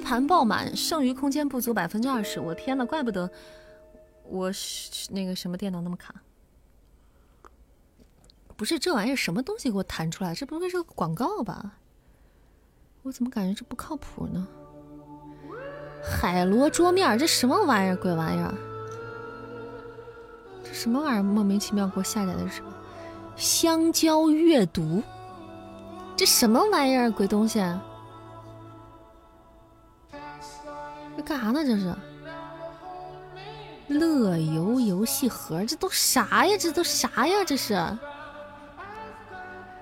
盘爆满，剩余空间不足百分之二十。我天呐，怪不得我是那个什么电脑那么卡。不是这玩意儿什么东西给我弹出来？这不会是个广告吧？我怎么感觉这不靠谱呢？海螺桌面，这什么玩意儿？鬼玩意儿！这什么玩意儿？莫名其妙给我下载的是什么？香蕉阅读。这什么玩意儿？鬼东西！这干啥呢？这是乐游游戏盒，这都啥呀？这都啥呀？这是？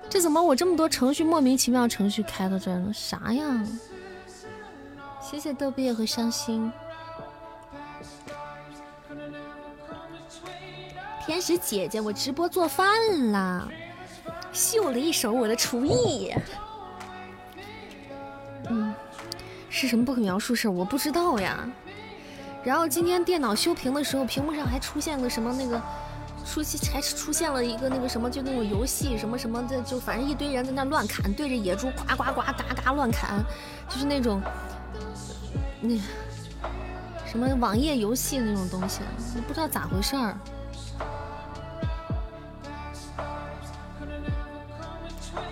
这怎么我这么多程序莫名其妙程序开到这儿了？啥呀？谢谢逗比和伤心。天使姐姐，我直播做饭啦。秀了一手我的厨艺，是什么不可描述事儿？我不知道呀。然后今天电脑修屏的时候，屏幕上还出现了什么那个，出现还出现了一个那个什么，就那种游戏什么什么的，就反正一堆人在那乱砍，对着野猪呱呱呱嘎嘎乱砍，就是那种那什么网页游戏那种东西，不知道咋回事儿。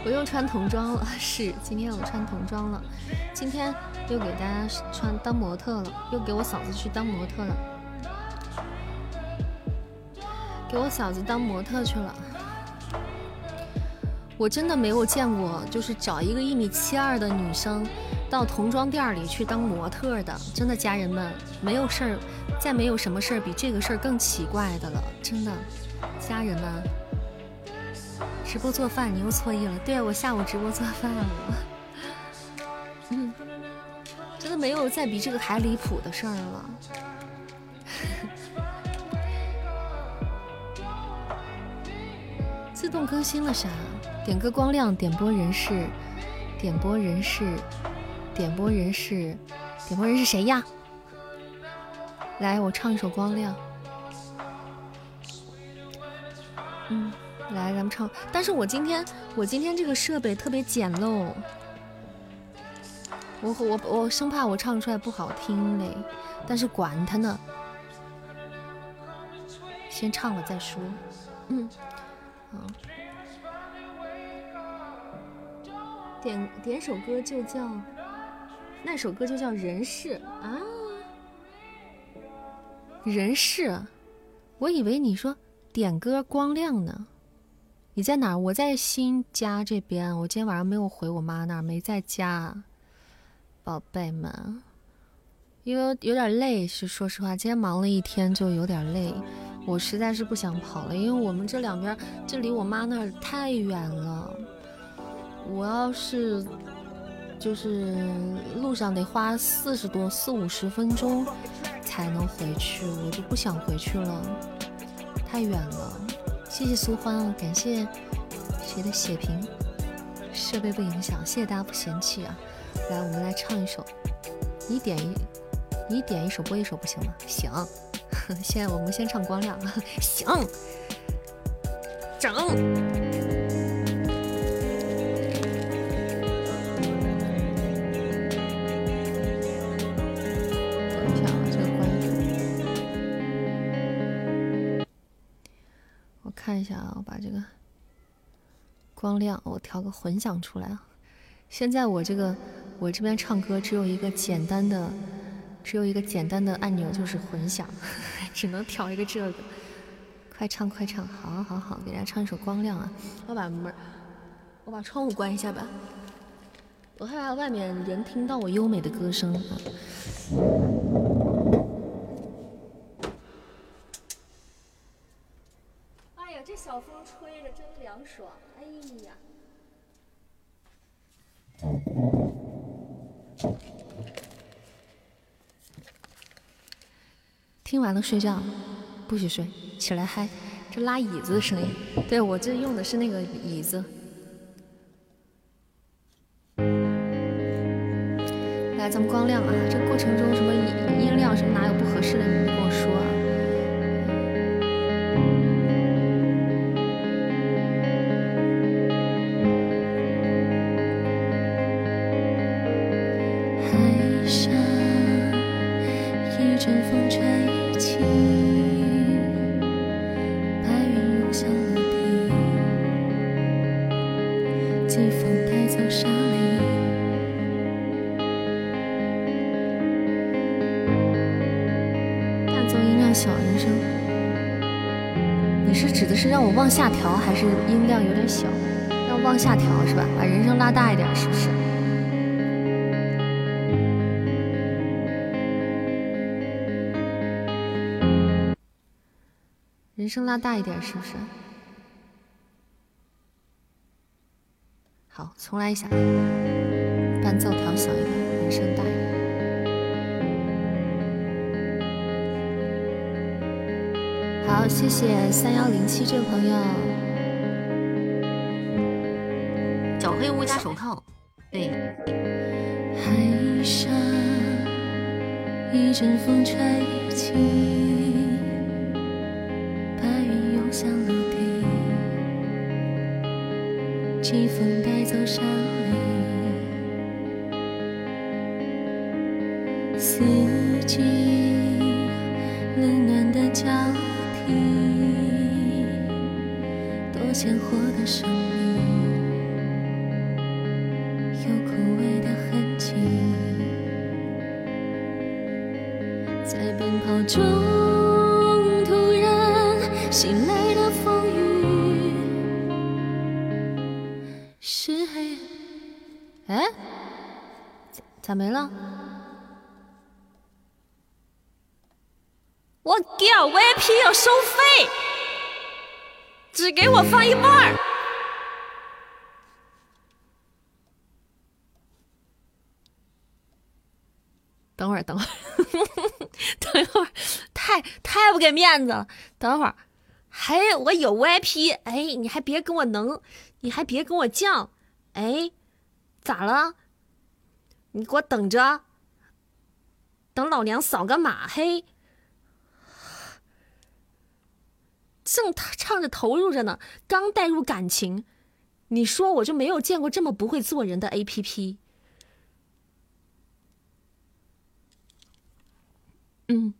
我又穿童装了，是今天我穿童装了，今天又给大家穿当模特了，又给我嫂子去当模特了，给我嫂子当模特去了。我真的没有见过，就是找一个一米七二的女生到童装店里去当模特的，真的家人们没有事儿，再没有什么事儿比这个事儿更奇怪的了，真的，家人们。直播做饭，你又错意了。对我下午直播做饭了。嗯，真的没有再比这个还离谱的事儿了。自动更新了啥？点歌光亮，点播人是，点播人是，点播人是，点播人是谁呀？来，我唱一首光亮。嗯。来，咱们唱。但是我今天，我今天这个设备特别简陋，我我我生怕我唱出来不好听嘞。但是管他呢，先唱了再说。嗯，点点首歌就叫，那首歌就叫《人世》啊，《人世》。我以为你说点歌光亮呢。你在哪？我在新家这边。我今天晚上没有回我妈那儿，没在家，宝贝们。因为有点累，是说实话，今天忙了一天，就有点累。我实在是不想跑了，因为我们这两边，这离我妈那儿太远了。我要是就是路上得花四十多、四五十分钟才能回去，我就不想回去了，太远了。谢谢苏欢啊，感谢谁的血瓶，设备不影响，谢谢大家不嫌弃啊。来，我们来唱一首，你点一，你点一首播一首不行吗？行，现在我们先唱光亮，行，整。等一下啊，这个关。我看一下啊，我把这个光亮我调个混响出来啊。现在我这个我这边唱歌只有一个简单的，只有一个简单的按钮，就是混响，只能调一个这个。快唱快唱，好好好，给大家唱一首光亮啊。我把门，我把窗户关一下吧，我害怕外面人听到我优美的歌声啊。哎呀，这小风吹着真凉爽，哎呀！听完了睡觉，不许睡，起来嗨！这拉椅子的声音，对我这用的是那个椅子。来，咱们光亮啊！这过程中什么音音量什么哪有不合适的，下调还是音量有点小，要往下调是吧？把人声拉大一点，是不是？人声拉大一点，是不是？好，重来一下，伴奏调小一点，人声大一点。好，谢谢三幺零七这位朋友。小黑屋加手铐，对。海上一阵风吹起，面子。等会儿，还我有 VIP，哎，你还别跟我能，你还别跟我犟，哎，咋了？你给我等着，等老娘扫个码，嘿。正唱着投入着呢，刚带入感情，你说我就没有见过这么不会做人的 A P P。嗯，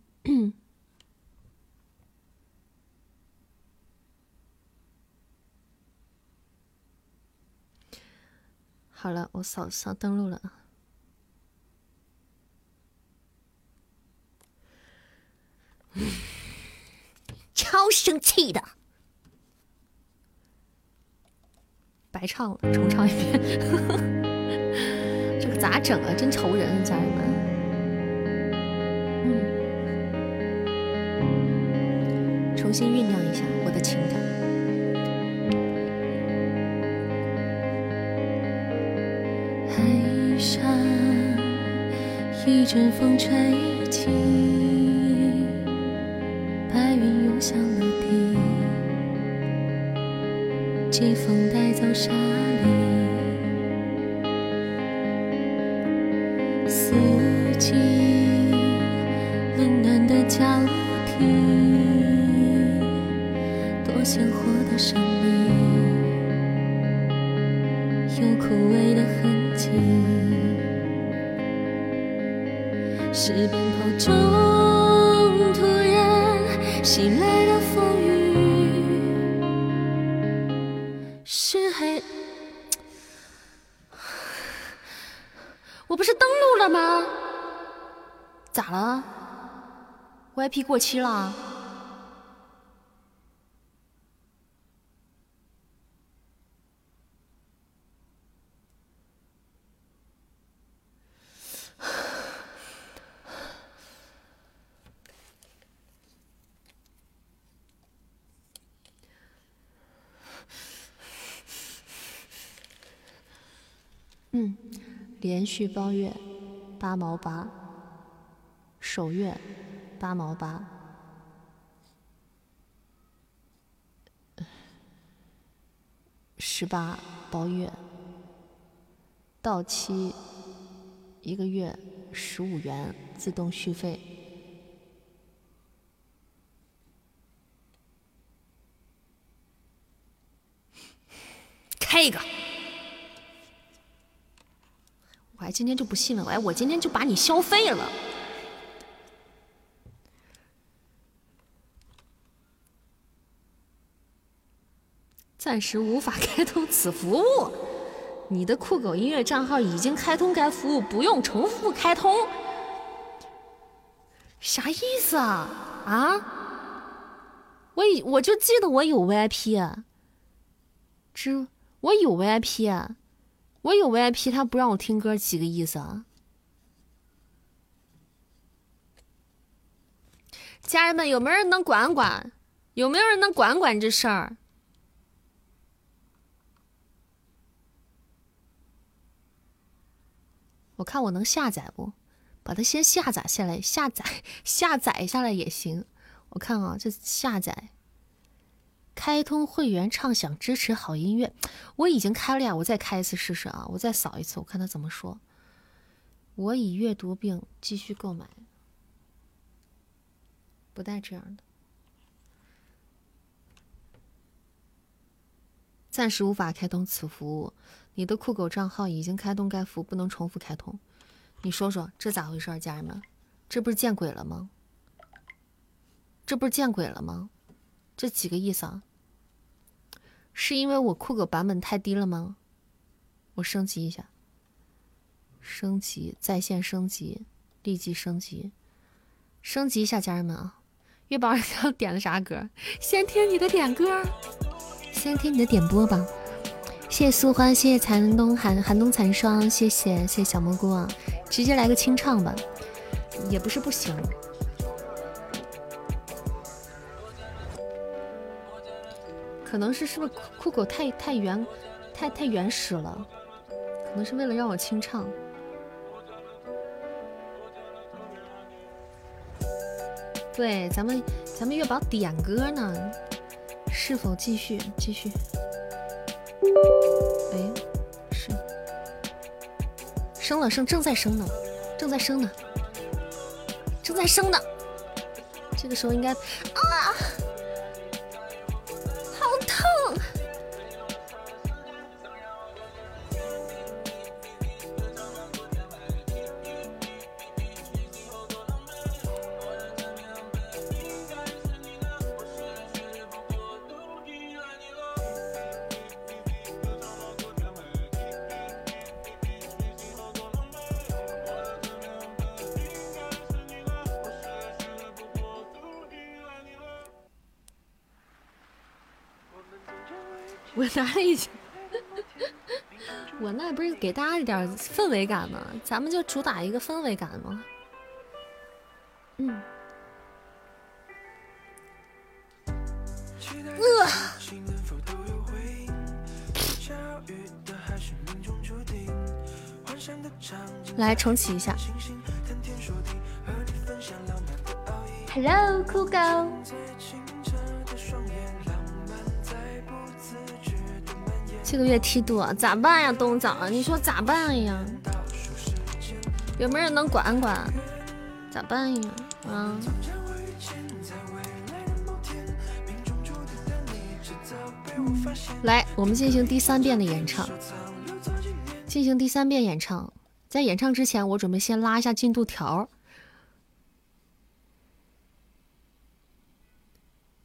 好了，我扫扫登录了啊。超生气的，白唱了，重唱一遍。这个咋整啊？真愁人，家人们。嗯，重新酝酿一下我的情感。上一阵风吹起。白云涌向陆地，季风带走沙粒，是奔跑中突然袭来的风雨是黑我不是登录了吗？咋了？vip 过期了嗯，连续包月。八毛八，首月八毛八，十八包月，到期一个月十五元自动续费，开一个。哎，今天就不信了，哎，我今天就把你消费了。暂时无法开通此服务，你的酷狗音乐账号已经开通该服务，不用重复开通。啥意思啊？啊？我已，我就记得我有 VIP 啊。这，我有 VIP 啊。我有 VIP，他不让我听歌，几个意思啊？家人们，有没有人能管管？有没有人能管管这事儿？我看我能下载不？把它先下载下来，下载下载下来也行。我看啊，这下载，开通会员畅享支持好音乐，我已经开了呀。我再开一次试试啊！我再扫一次，我看他怎么说。我已阅读并继续购买，不带这样的。暂时无法开通此服务。你的酷狗账号已经开通该服务，不能重复开通。你说说这咋回事，家人们？这不是见鬼了吗？这不是见鬼了吗？这几个意思啊？是因为我酷狗版本太低了吗？我升级一下，升级在线升级，立即升级，升级一下，家人们啊！月宝要点的啥歌？先听你的点歌，先听你的点播吧。谢谢素花，谢谢残冬寒寒冬残霜，谢谢谢谢小蘑菇啊！直接来个清唱吧，也不是不行。可能是是不是酷狗太太原太太原始了？可能是为了让我清唱。对，咱们咱们月宝点歌呢，是否继续继续？哎，是升了升，正在升呢，正在升呢，正在升呢。这个时候应该啊。我哪里去？我那不是给大家一点氛围感吗？咱们就主打一个氛围感吗？嗯。呃。来重启一下。Hello，酷狗。这个月梯度咋办呀，冬枣？你说咋办呀？有没有人能管管？咋办呀？啊！来，我们进行第三遍的演唱。进行第三遍演唱，在演唱之前，我准备先拉一下进度条。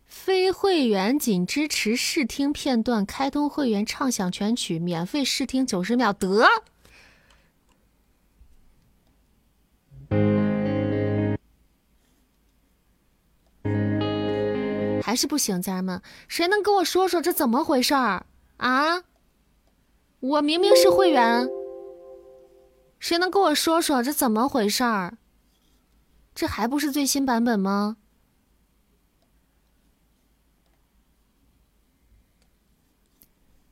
非会员仅支持试听片段，开通会员畅享全曲，免费试听九十秒。得，还是不行，家人们，谁能跟我说说这怎么回事儿啊？我明明是会员，谁能跟我说说这怎么回事儿？这还不是最新版本吗？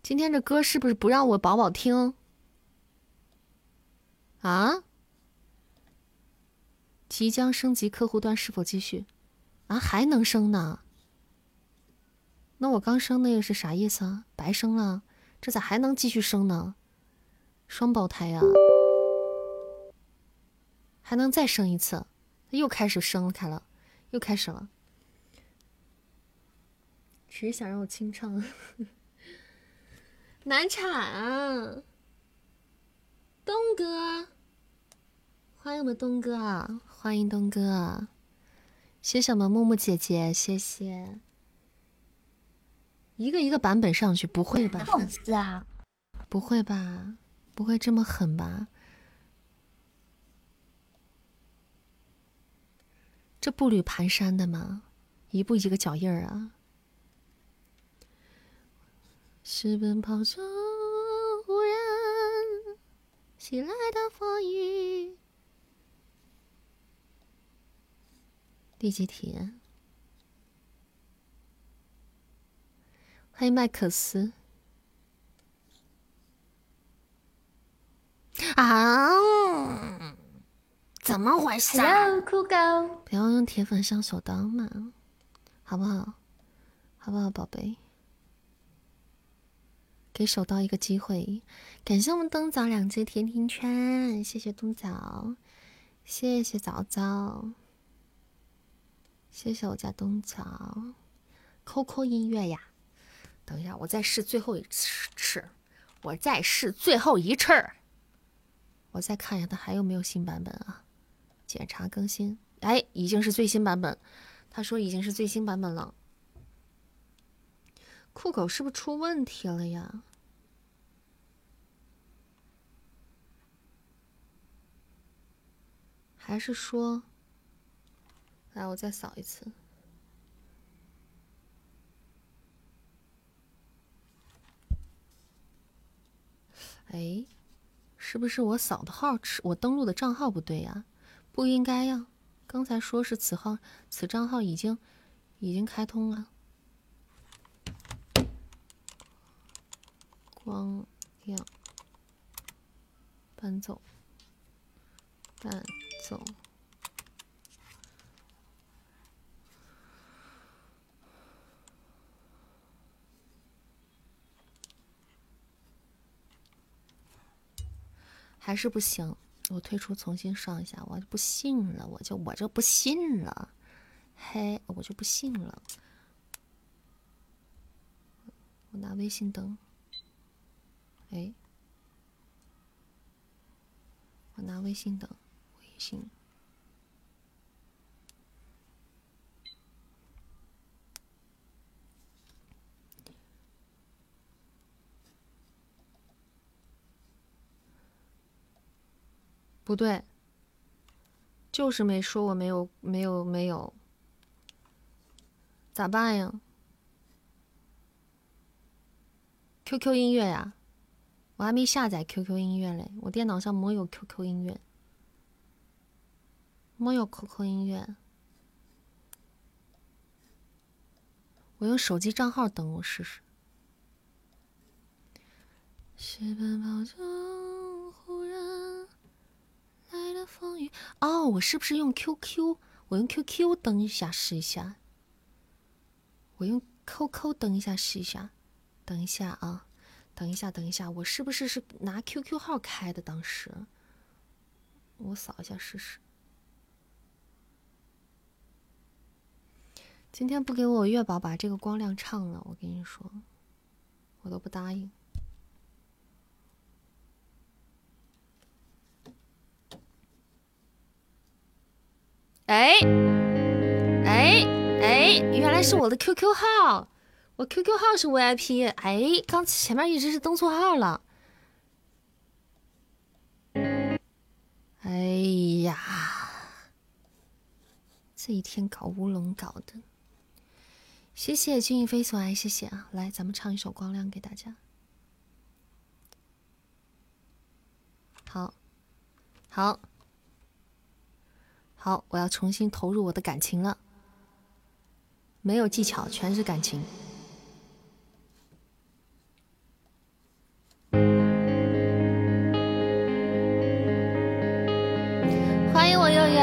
今天这歌是不是不让我宝宝听？啊？即将升级客户端是否继续？啊，还能升呢？那我刚升那个是啥意思啊？白升了？这咋还能继续升呢？双胞胎呀？还能再升一次？又开始升开了，又开始了。只是想让我清唱。难产，东哥，欢迎我们东哥啊！欢迎东哥，谢谢我们木木姐姐，谢谢。一个一个版本上去，不会吧？粉丝啊？不会吧？不会这么狠吧？这步履蹒跚的吗？一步一个脚印儿啊！是奔跑中忽然袭来的风雨。第几题？欢迎麦克斯。啊！怎么回事？Hello，酷狗。不要用铁粉上手刀嘛，好不好？好不好，宝贝？给手刀一个机会。感谢我们冬枣两只甜甜圈，谢谢冬枣，谢谢枣枣，谢谢我家冬枣。QQ 音乐呀，等一下，我再试最后一次，我再试最后一次。我再看一下，它还有没有新版本啊？检查更新，哎，已经是最新版本。他说已经是最新版本了。酷狗是不是出问题了呀？还是说，来，我再扫一次。哎。是不是我扫的号我登录的账号不对呀？不应该呀！刚才说是此号此账号已经已经开通了。光亮，伴奏，伴走。还是不行，我退出，重新上一下，我就不信了，我就我就不信了，嘿，我就不信了。我拿微信登，哎，我拿微信登，微信。不对，就是没说我没有没有没有，咋办呀？QQ 音乐呀，我还没下载 QQ 音乐嘞，我电脑上没有 QQ 音乐，没有 QQ 音乐，我用手机账号登录试试。风雨哦，我是不是用 QQ？我用 QQ 登一下试一下。我用 QQ 登一下试一下。等一下啊，等一下，等一下，我是不是是拿 QQ 号开的？当时我扫一下试试。今天不给我月宝把这个光亮唱了，我跟你说，我都不答应。哎，哎哎，原来是我的 QQ 号，我 QQ 号是 VIP。哎，刚前面一直是登错号了。哎呀，这一天搞乌龙搞的。谢谢君逸飞所爱，谢谢啊！来，咱们唱一首《光亮》给大家。好，好。好，我要重新投入我的感情了。没有技巧，全是感情。欢迎我悠悠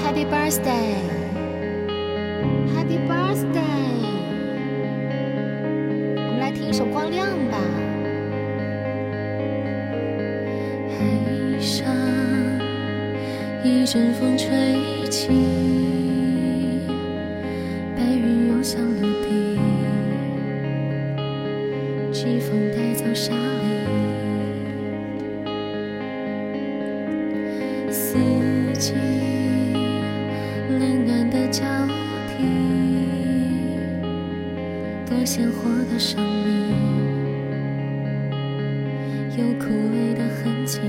，Happy Birthday，Happy Birthday。听一首《光亮》吧。海上。一阵风吹起，白云涌向陆地，季风带走沙砾，四季鲜活的生命，有枯萎的痕迹，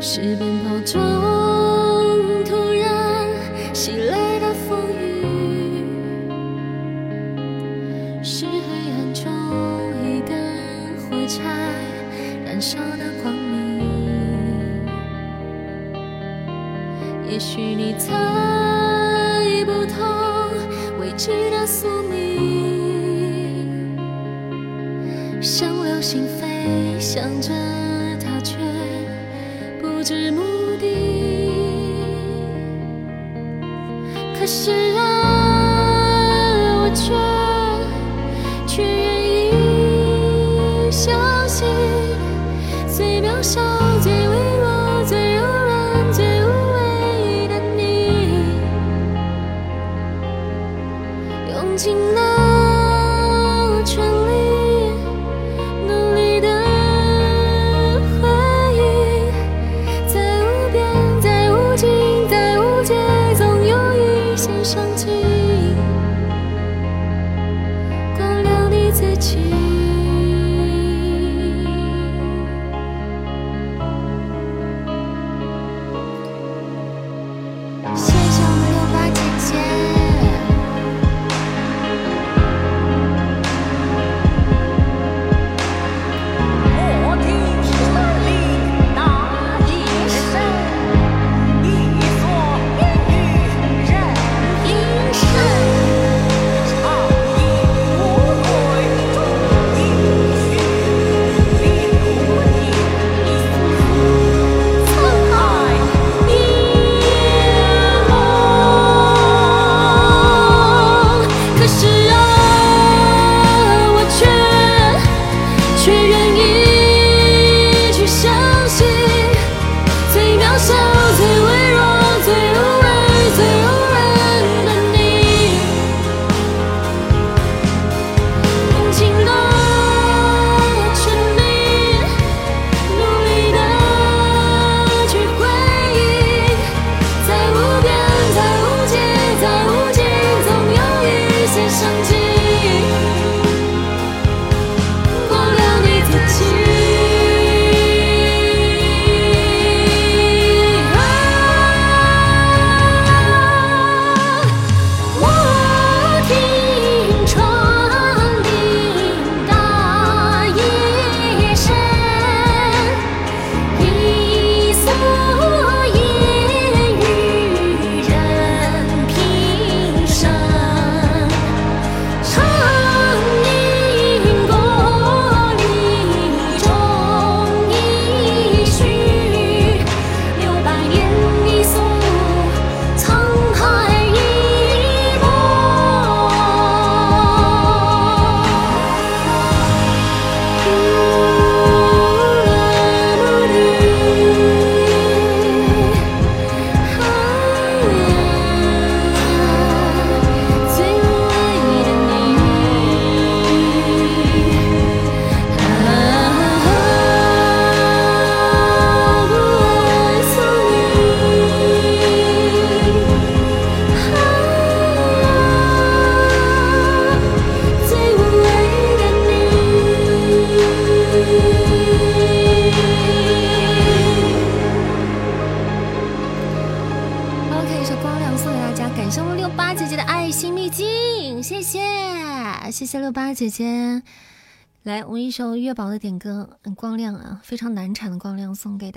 是奔跑中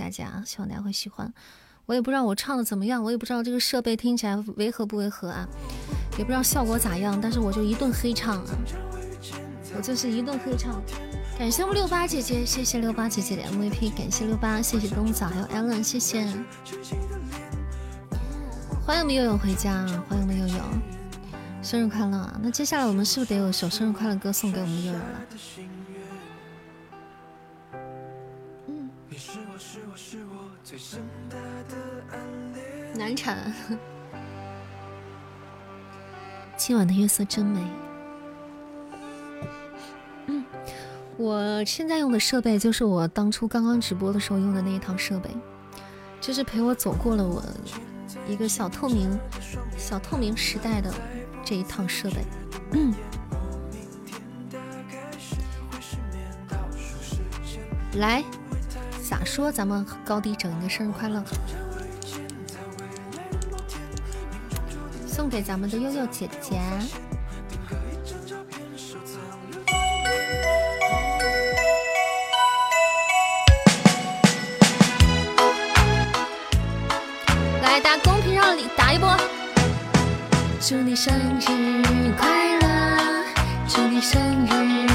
大家，希望大家会喜欢。我也不知道我唱的怎么样，我也不知道这个设备听起来违和不违和啊，也不知道效果咋样，但是我就一顿黑唱啊，我就是一顿黑唱。感谢我们六八姐姐，谢谢六八姐姐的 MVP，感谢六八，谢谢冬枣还有 Allen，谢谢。欢迎我们悠悠回家，欢迎我们悠悠，生日快乐啊！那接下来我们是不是得有首生日快乐歌送给我们悠悠了？难产。今晚的月色真美。嗯，我现在用的设备就是我当初刚刚直播的时候用的那一套设备，就是陪我走过了我一个小透明、小透明时代的这一套设备。嗯，来，咋说？咱们高低整一个生日快乐，送给咱们的悠悠姐姐。来，大家公屏上打一波。祝你生日快乐，祝你生日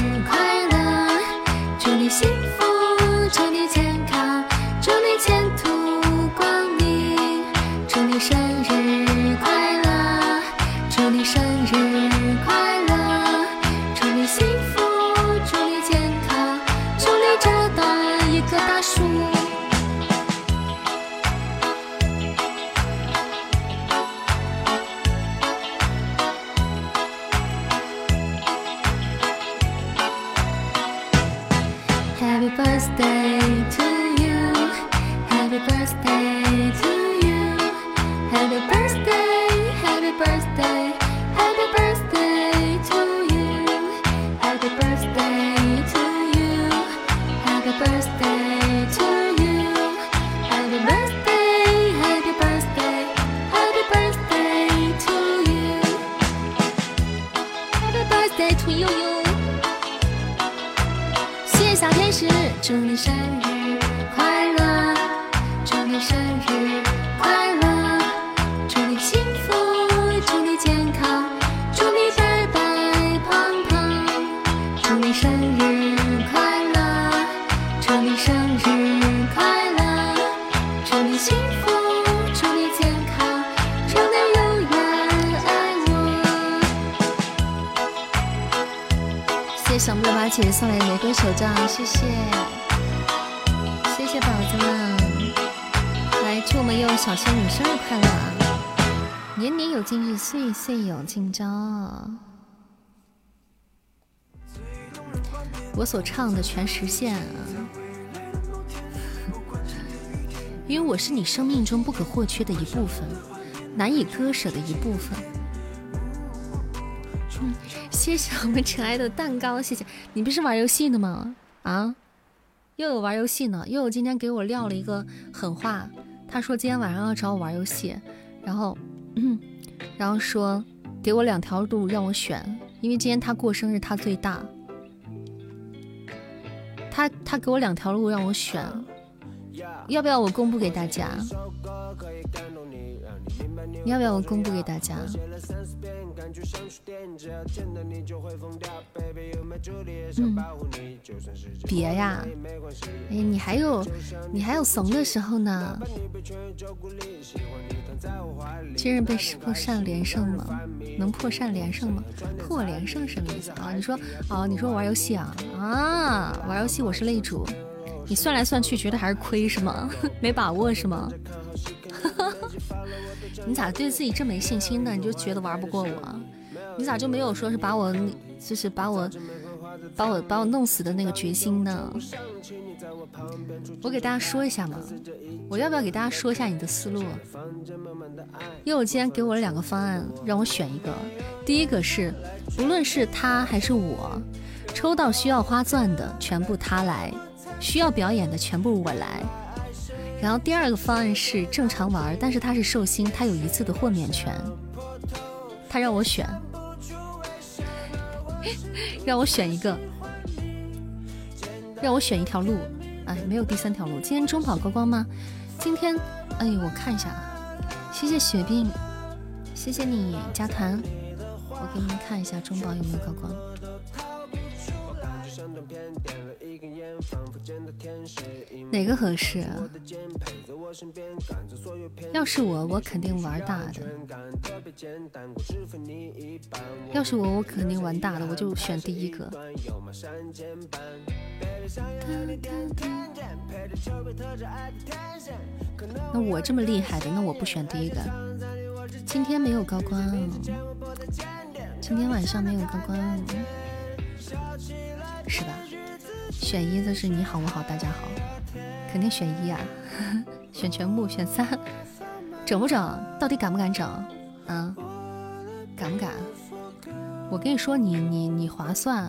唱的全实现啊！因为我是你生命中不可或缺的一部分，难以割舍的一部分。谢谢我们尘埃的蛋糕，谢谢你不是玩游戏的吗？啊，又有玩游戏呢，又有今天给我撂了一个狠话，他说今天晚上要找我玩游戏，然后，然后说给我两条路让我选，因为今天他过生日，他最大，他他给我两条路让我选，要不要我公布给大家？要不要我公布给大家？嗯，别呀，哎，你还有你还有怂的时候呢。今日被破绽连胜吗？能破绽连胜吗？破连胜什么意思啊？你说哦，你说玩游戏啊啊，玩游戏我是擂主，你算来算去觉得还是亏是吗？没把握是吗？你咋对自己这么没信心呢？你就觉得玩不过我？你咋就没有说是把我，就是把我，把我把我弄死的那个决心呢？我给大家说一下嘛，我要不要给大家说一下你的思路？因为我今天给我了两个方案，让我选一个。第一个是，无论是他还是我，抽到需要花钻的全部他来，需要表演的全部我来。然后第二个方案是正常玩，但是他是寿星，他有一次的豁免权。他让我选，让我选一个，让我选一条路。哎，没有第三条路。今天中宝高光吗？今天，哎，我看一下啊。谢谢雪碧，谢谢你加团。我给你们看一下中宝有没有高光。哪个合适、啊？要是我，我肯定玩大的。要是我，我肯定玩大的，我就选第一个。那我这么厉害的，那我不选第一个。今天没有高光，今天晚上没有高光，是吧？选一的是你好我好大家好，肯定选一啊，选全部选三，整不整？到底敢不敢整？啊，敢不敢？我跟你说，你你你划算。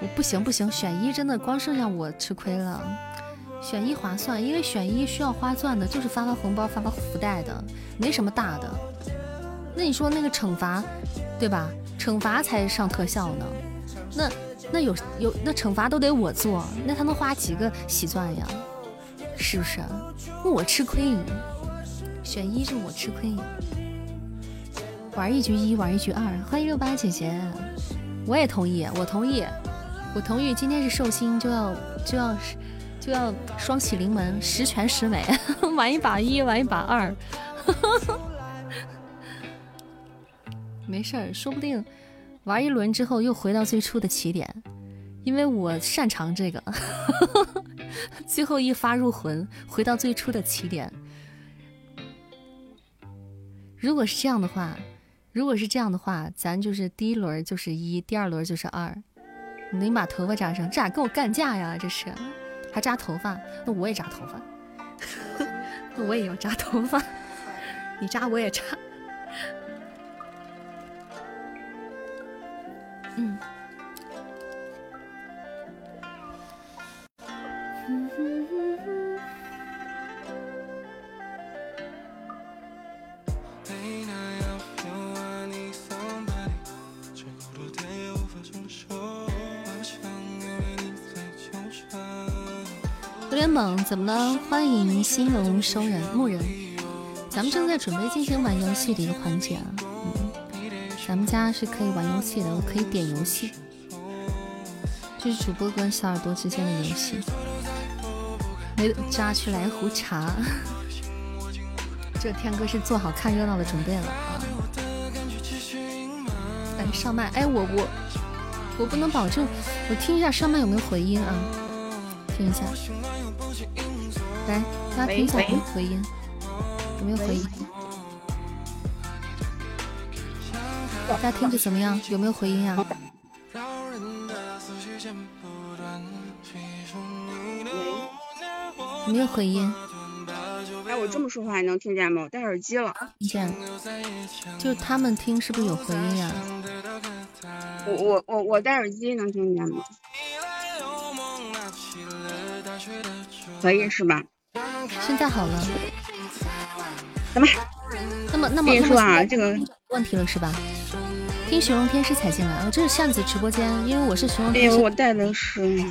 我不行不行，选一真的光剩下我吃亏了。选一划算，因为选一需要花钻的，就是发发红包、发发福袋的，没什么大的。那你说那个惩罚，对吧？惩罚才上特效呢。那那有有那惩罚都得我做，那他能花几个喜钻呀？是不是？我吃亏。选一是我吃亏。玩一局一，玩一局二。欢迎六八姐姐，我也同意，我同意，我同意。今天是寿星，就要就要就要双喜临门，十全十美。玩一把一，玩一把二。没事儿，说不定玩一轮之后又回到最初的起点，因为我擅长这个。最后一发入魂，回到最初的起点。如果是这样的话。如果是这样的话，咱就是第一轮就是一，第二轮就是二。你把头发扎上，这咋跟我干架呀？这是，还扎头发？那我也扎头发，那我也要扎头发。你扎我也扎。嗯。有点猛，怎么了？欢迎新荣收人牧人，咱们正在准备进行玩游戏的一个环节啊。嗯，咱们家是可以玩游戏的，我可以点游戏，这是主播跟小耳朵之间的游戏。没扎去来壶茶，这天哥是做好看热闹的准备了啊。来上麦，哎，我我我不能保证，我听一下上麦有没有回音啊？听一下。来，大家听一下有没有回音？有没有回音？大家听着怎么样？有没有回音呀？没有回音。哎，我这么说话你能听见吗？我戴耳机了。听见。就他们听是不是有回音呀？我我我我戴耳机能听见吗？可以是吧？现在好了，怎么？那么那么跟你说啊，这个问题了是吧？听寻龙天师才进来啊，这是扇子直播间，因为我是寻龙天师。我戴的是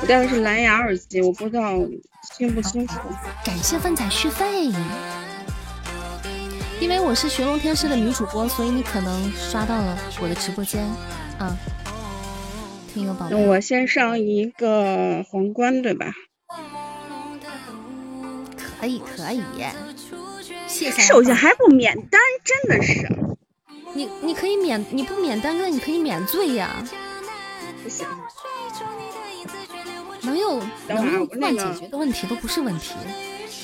我戴的是蓝牙耳机，我不知道清不清楚。感谢饭仔续费，因为我是寻龙天师的女主播，所以你可能刷到了我的直播间啊。听友宝贝，我先上一个皇冠，对吧？可以可以，谢谢。手下还不免单，真的是。你你可以免，你不免单，那你可以免罪呀。不行。能有能用钻解决的问题都不是问题，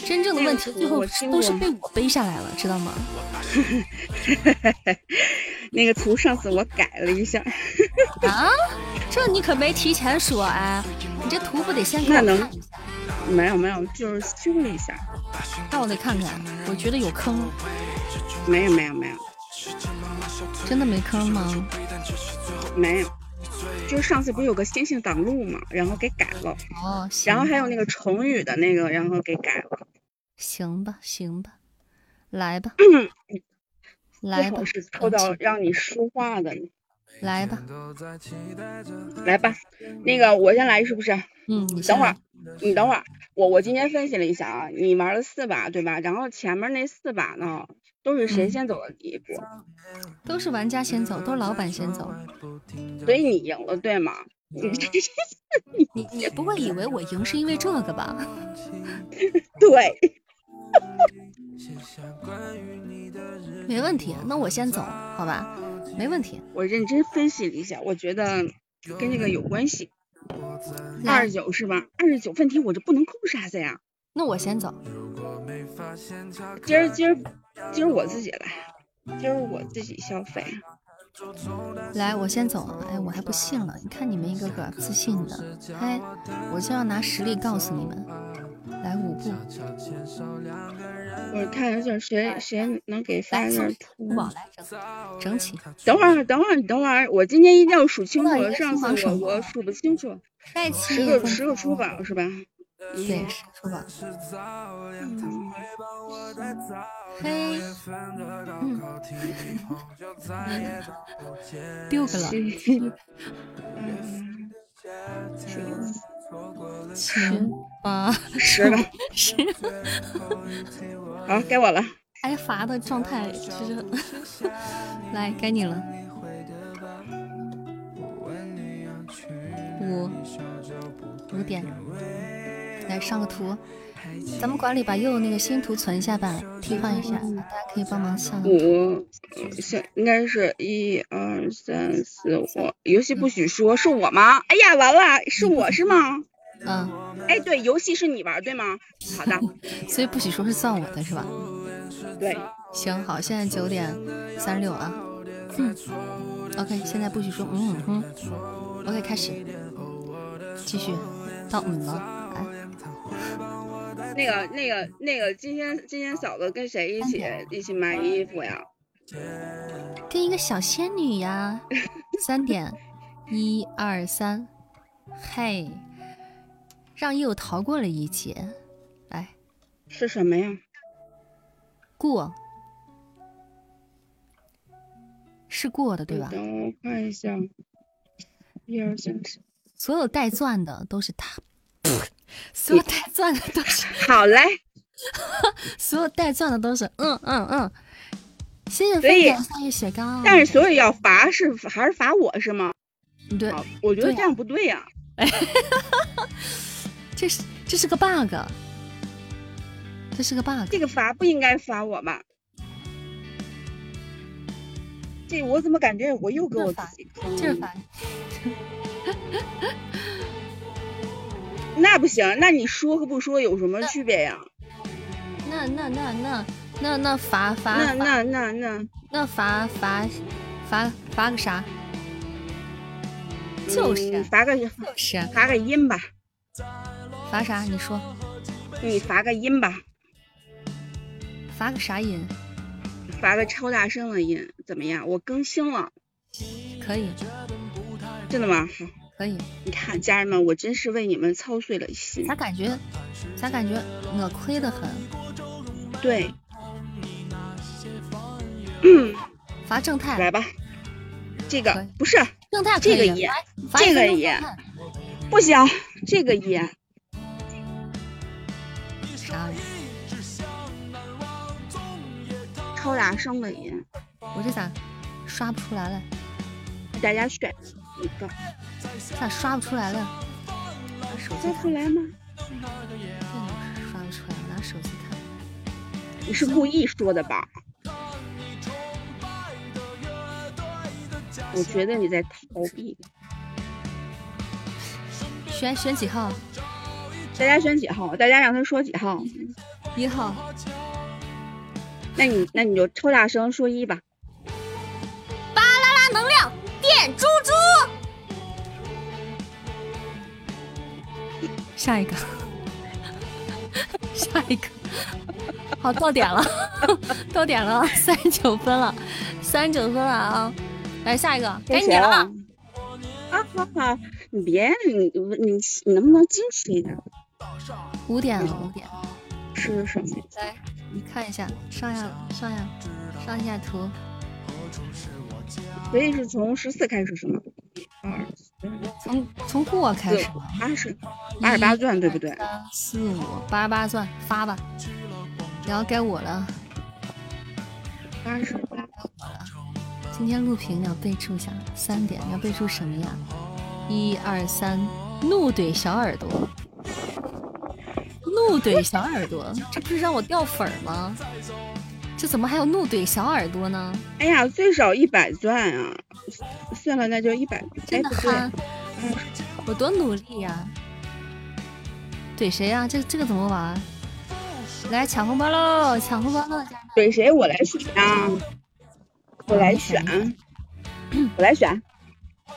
真正的问题最后都是被我背下来了，知道吗？那个图上次我改了一下。啊？这你可没提前说哎，你这图不得先看？那能？没有没有，就是修了一下。那我得看看，我觉得有坑。没有没有没有，真的没坑吗？没有，就是上次不是有个星星挡路嘛，然后给改了。哦。然后还有那个成语的那个，然后给改了。行吧行吧，来吧。来吧。是抽到让你说话的。来吧。来吧，那个我先来是不是？嗯，你等会儿。你等会儿，我我今天分析了一下啊，你玩了四把对吧？然后前面那四把呢，都是谁先走的第一步？都是玩家先走，都是老板先走，所以你赢了对吗？你你你不会以为我赢是因为这个吧？对，没问题，那我先走，好吧？没问题。我认真分析了一下，我觉得跟这个有关系。二十九是吧？二十九问题我这不能扣啥子呀？那我先走。今儿今儿今儿我自己来，今儿我自己消费。来，我先走。哎，我还不信了。你看你们一个个自信的，哎，我就要拿实力告诉你们。来五步，我看一下谁谁能给发来点图。宝来整整起，等会儿，等会儿，等会儿，我今天一定要数清楚上次我我数不清楚，十个十个出宝宝是吧？对，是出宝。嗯，嘿，嗯，六个了，七七八十吧。十，好，该我了。挨罚的状态就是，来该你了。五五点，来上个图。咱们管理把右那个新图存一下吧，替换一下，大家可以帮忙上。五，行，应该是一二三四五。游戏不许说，是我吗？哎呀，完了，是我是吗？嗯，哎，对，游戏是你玩对吗？好的，所以不许说是算我的是吧？对，行，好，现在九点三十六啊。嗯，OK，现在不许说嗯嗯。OK，开始，继续到嗯了，来，那个那个那个，今天今天嫂子跟谁一起一起买衣服呀？跟一个小仙女呀。三点，一二三，嘿，让又逃过了一劫，来是什么呀？过，是过的对吧？等我看一下，一二三四。所有带钻的都是他，所有带钻的都是。好嘞，所有带钻的都是嗯嗯嗯。谢谢所以飞点夏夜雪糕。但是所有要罚是还是罚我是吗？对，好，我觉得这样不对呀、这是这是个 bug，这是个 bug。这个罚不应该罚我吧？这我怎么感觉我又给我自己坑了？这是罚 那不行，那你说和不说有什么区别呀？那那那那那那罚罚罚那那那那那罚罚罚罚个啥？就是嗯罚个就是罚个音吧，罚啥？你说你罚个音吧，罚个啥音？罚个超大声的音，怎么样？我更新了，可以真的吗？好，可以。你看家人们，我真是为你们操碎了心咋。感觉咋感觉我亏得很？对，嗯，罚正太来吧，这个不是正太这个也罚这个也不行，这个也啥？超大声的音，我这咋刷不出来了？大家选一个，咋刷不出来了？拿手机出，来吗？电脑刷不出来，拿手机看。你是故意说的吧？我觉得你在逃避。选选几号？大家选几号？大家让他说几号？一号。那你那你就超大声说一吧。下一个，下一个。好，到点了，到点了，三十九分了，三十九分了啊！来下一个，该你了。啊，好好，你别你你你能不能矜持一点？五点了，五点。是什么？来，你看一下，上下上下上下图。所以是从十四开始是吗？一二从从过开四始，八十八十八钻对不对？三四五八十八钻发吧。然后该我了，八十八我了。今天录屏要备注一下，三点要备注什么呀？一二三，怒怼小耳朵，怒怼小耳朵，这不是让我掉粉儿吗？这怎么还有怒怼小耳朵呢？哎呀，最少一百钻啊！算了，那就一百。真的憨，我多努力呀、怼谁呀、这这个怎么玩？来抢红包喽！抢红包喽！怼谁我来选啊？我来选，我来选，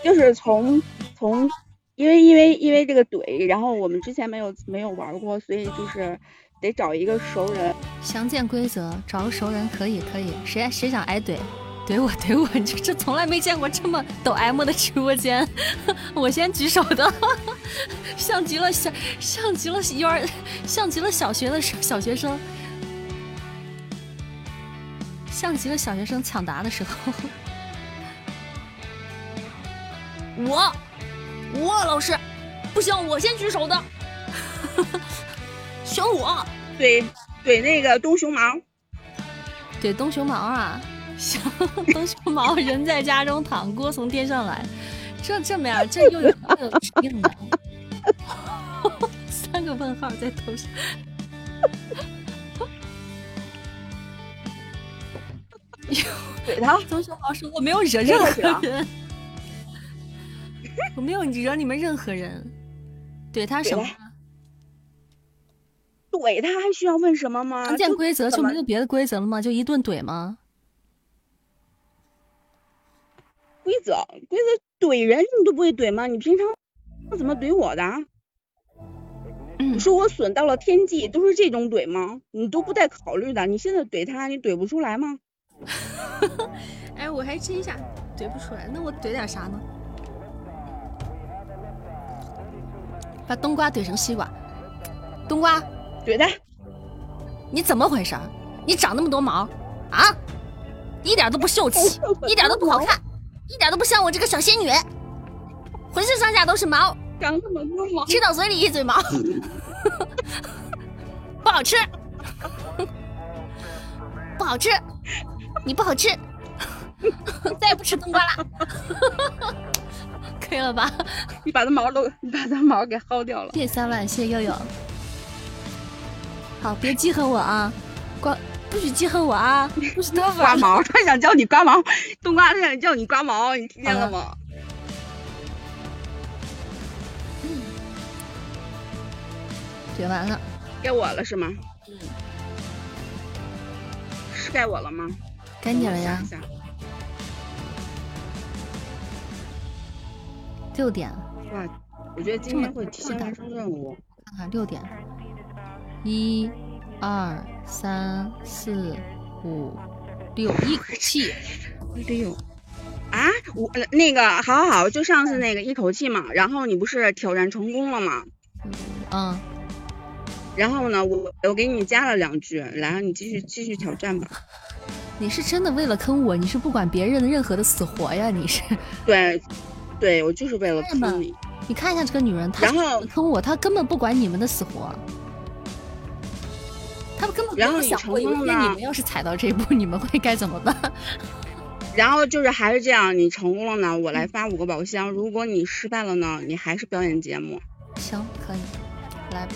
就是从从因为因为因为这个怼，然后我们之前没有没有玩过，所以就是得找一个熟人。详见规则，找个熟人可以可以。谁谁想挨怼，怼我怼我，这这从来没见过这么抖 M 的直播间。我先举手的，像极了小像极了幼儿像极了小学的小学生，像极了小学生抢答的时候。我。我老师，不行，我先举手的，选我。怼怼那个东熊毛，怼东熊毛啊！行，东熊毛人在家中躺，锅从天上来。这这么样，这又有又有指定的，三个问号在头上。怼他，东熊猫说：“我没有惹任何人。”我没有惹你们任何人，怼他什么？怼他还需要问什么吗？常见规则就没有别的规则了吗？就一顿怼吗？规则规则怼人你都不会怼吗？你平常怎么怼我的？你说我损到了天际，都是这种怼吗？你都不带考虑的，你现在怼他，你怼不出来吗？哎，我还真想怼不出来，那我怼点啥呢？把冬瓜怼成西瓜，冬瓜怼他，你怎么回事？你长那么多毛啊，一点都不秀气，一点都不好看，一点都不像我这个小仙女，浑身上下都是毛，长这么多毛，吃到嘴里一嘴毛，不好吃，不好吃，你不好吃，再也不吃冬瓜了。可以了吧？你把它毛都，你把它毛给薅掉了。谢谢三万，谢谢悠悠。好，别记恨我啊！刮，不许记恨我啊！不许得刮毛，他想叫你刮毛，冬瓜他想叫你刮毛，你听见了吗？点完了，该我了是吗？嗯。是该我了吗？该你了呀。六点，哇！我觉得今天会提前完成任务。看看六点，一、二、三、四、五、六，一口气六啊！我那个，好好好，就上次那个一口气嘛。然后你不是挑战成功了吗？嗯。然后呢，我我给你加了两句，然后你继续继续挑战吧。你是真的为了坑我？你是不管别人的任何的死活呀？你是？对。对我就是为了坑你，你看一下这个女人，她坑我，她根本不管你们的死活，她根本没有想过有一天你们要是踩到这一步，你们会该怎么办？然后就是还是这样，你成功了呢，我来发五个宝箱；如果你失败了呢，你还是表演节目。行，可以，来，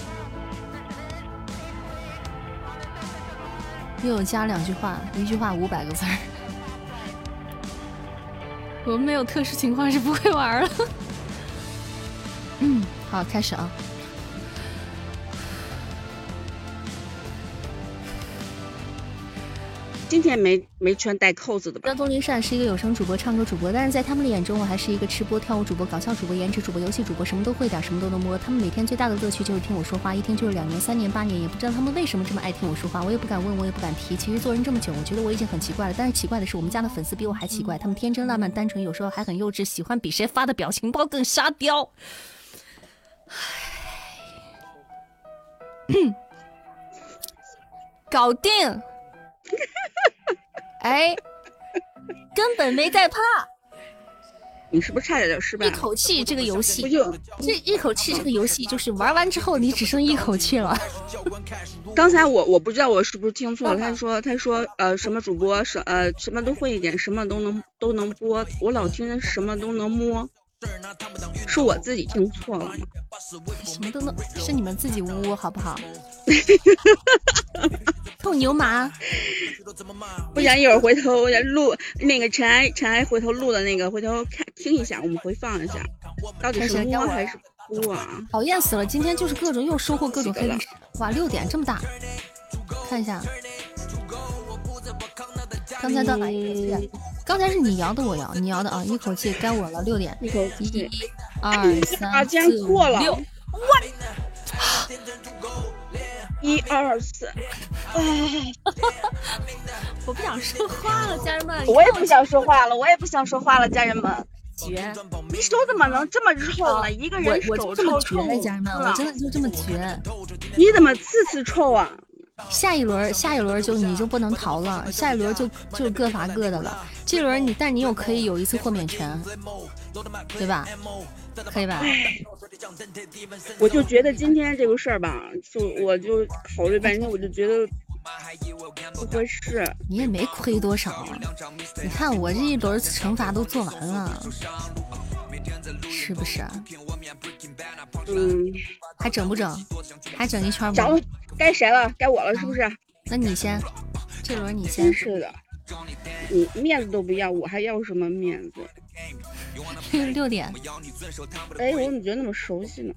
又有加两句话，一句话五百个字儿。我们没有特殊情况是不会玩了。嗯，好，开始啊。今天没没穿带扣子的吧？张东林善是一个有声主播、唱歌主播，但是在他们的眼中，我还是一个吃播、跳舞主播、搞笑主播、颜值主播、游戏主播，什么都会点，什么都能摸。他们每天最大的乐趣就是听我说话，一听就是两年、三年、八年，也不知道他们为什么这么爱听我说话。我也不敢问，我也不敢提。其实做人这么久，我觉得我已经很奇怪了。但是奇怪的是，我们家的粉丝比我还奇怪，他们天真烂漫、单纯，有时候还很幼稚，喜欢比谁发的表情包更沙雕。搞定。哎，根本没在怕。你是不是差点就失败？一口气这个游戏，不就这一口气这个游戏就是玩完之后你只剩一口气了。刚才我我不知道我是不是听错了，他说他说呃什么主播什呃什么都会一点，什么都能都能播，我老听什么都能摸。是我自己听错了吗？什么都能是你们自己污好不好？臭牛马！不想一会儿回头录那个尘埃尘埃回头录的那个回头看听一下，我们回放一下，到底是摸还是哭啊？讨厌死了！今天就是各种又收获各种黑历史。哇，六点这么大，看一下，刚才到哪一个？刚才是你摇的，我摇，你摇的啊！一口气该我了，六点，一口气，二 三竟然四错了五六，一二四，哎，我不想说话了，家人们。我也不想说话了，我也不想说话了，家人们。绝，你手怎么能这么臭呢？一个人我手就这么臭家人们，我真的就这么绝。你怎么次次臭啊？下一轮，下一轮就你就不能逃了，下一轮就就各罚各的了。这轮你，但你有可以有一次豁免权，对吧？可以吧？我就觉得今天这个事儿吧，就我就考虑半天，我就觉得不合适。你也没亏多少，啊你看我这一轮惩罚都做完了，是不是？嗯，还整不整？还整一圈整不？，该谁了？该我了，是不是？那你先，这轮你真先。是的，你面子都不要，我还要什么面子？六点，哎，我怎么觉得那么熟悉呢？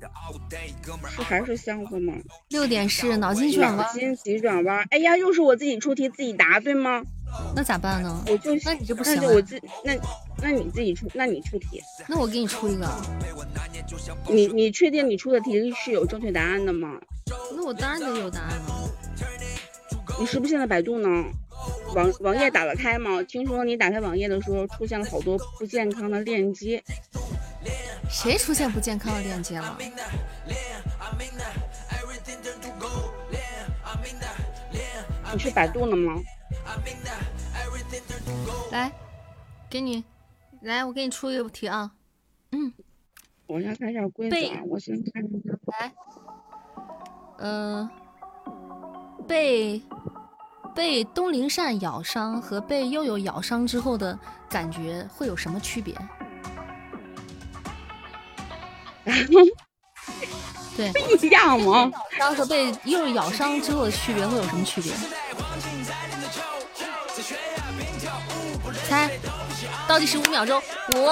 是还是箱子吗？六点是脑筋急转弯，脑筋急转弯。哎呀，又是我自己出题自己答，对吗？那咋办呢？我就那你就不行啊那就我自那那你自己出，那你出题。那我给你出一个，你你确定你出的题是有正确答案的吗？那我当然得有答案了。你是不是现在百度呢？网网页打得开吗？听说你打开网页的时候出现了好多不健康的链接。谁出现不健康的链接了？你去百度了吗？来，给你，来，我给你出一个题啊。嗯，我先看一下规则啊，我先看一下。来，呃，被被东林善咬伤和被悠悠咬伤之后的感觉会有什么区别？对，一样吗？伤和被悠悠咬伤之后的区别会有什么区别？猜，倒计时五秒钟，五、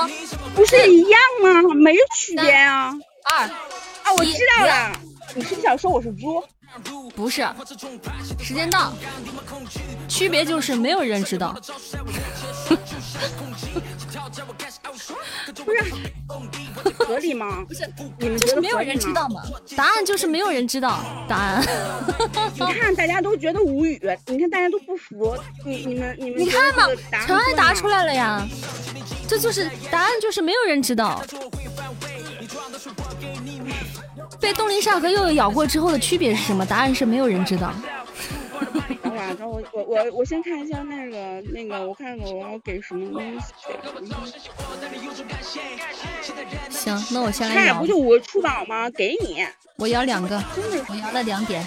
不是一样吗？没有区别啊！二，啊，我知道了，你是不是想说我是猪？不是，时间到，区别就是没有人知道。不是，合理吗？不是，你们觉得没有？人知道吗？答案就是没有人知道答案。你看大家都觉得无语，你看大家都不服，你你们你们你看嘛觉得这个答，案陈安答出来了呀，这就是答案，就是没有人知道。被东林善和佑佑咬过之后的区别是什么？答案是没有人知道。等会儿，等会儿我我我先看一下那个那个，我看看我要给什么东西。行，那我先来摇他俩不，就我出宝吗？给你，我摇两个，我摇了两点。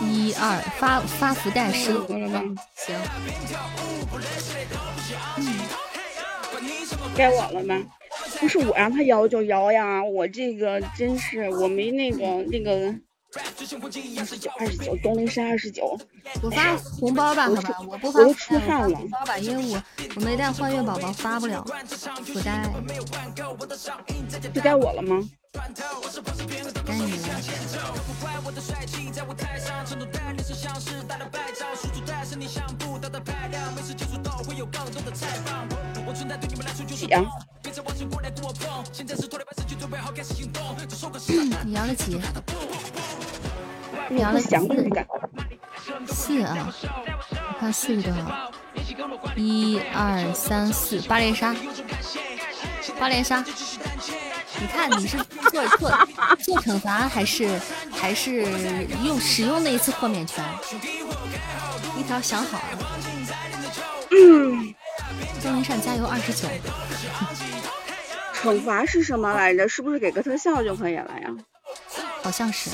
一二，发发福袋十五个得了吧？行，该我了吗？不是我让他摇就摇呀，我这个真是我没那个那个。二十九，二十九，东林山二十九。我发红包吧，好吧，我不发我出汗了红包吧，因为我我没带幻月宝宝发不了福袋，是该我了吗？该你了。几啊？你摇了几？我摇了不想这个。四啊，我看四是多少？一二三四，八连杀，八连杀。你看你是做做 做惩罚还是还是用使用那一次豁免权？一条想好了。嗯，周林善加油二十九，惩罚是什么来着？是不是给个特效就可以了呀？好像是，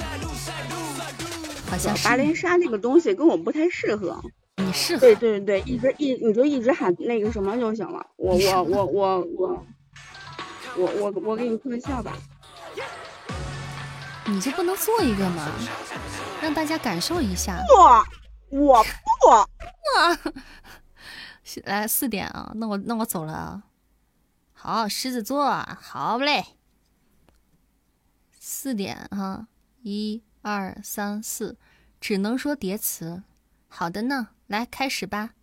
好像是八连杀这个东西跟我不太适合。你适合对对对，一直一你就一直喊那个什么就行了。我我我我我我我我给你特效吧。你就不能做一个吗？让大家感受一下。不，我不。啊，来四点啊，那我那我走了啊。好，狮子座，好嘞。四点哈，一二三四，只能说叠词。好的呢，来开始吧。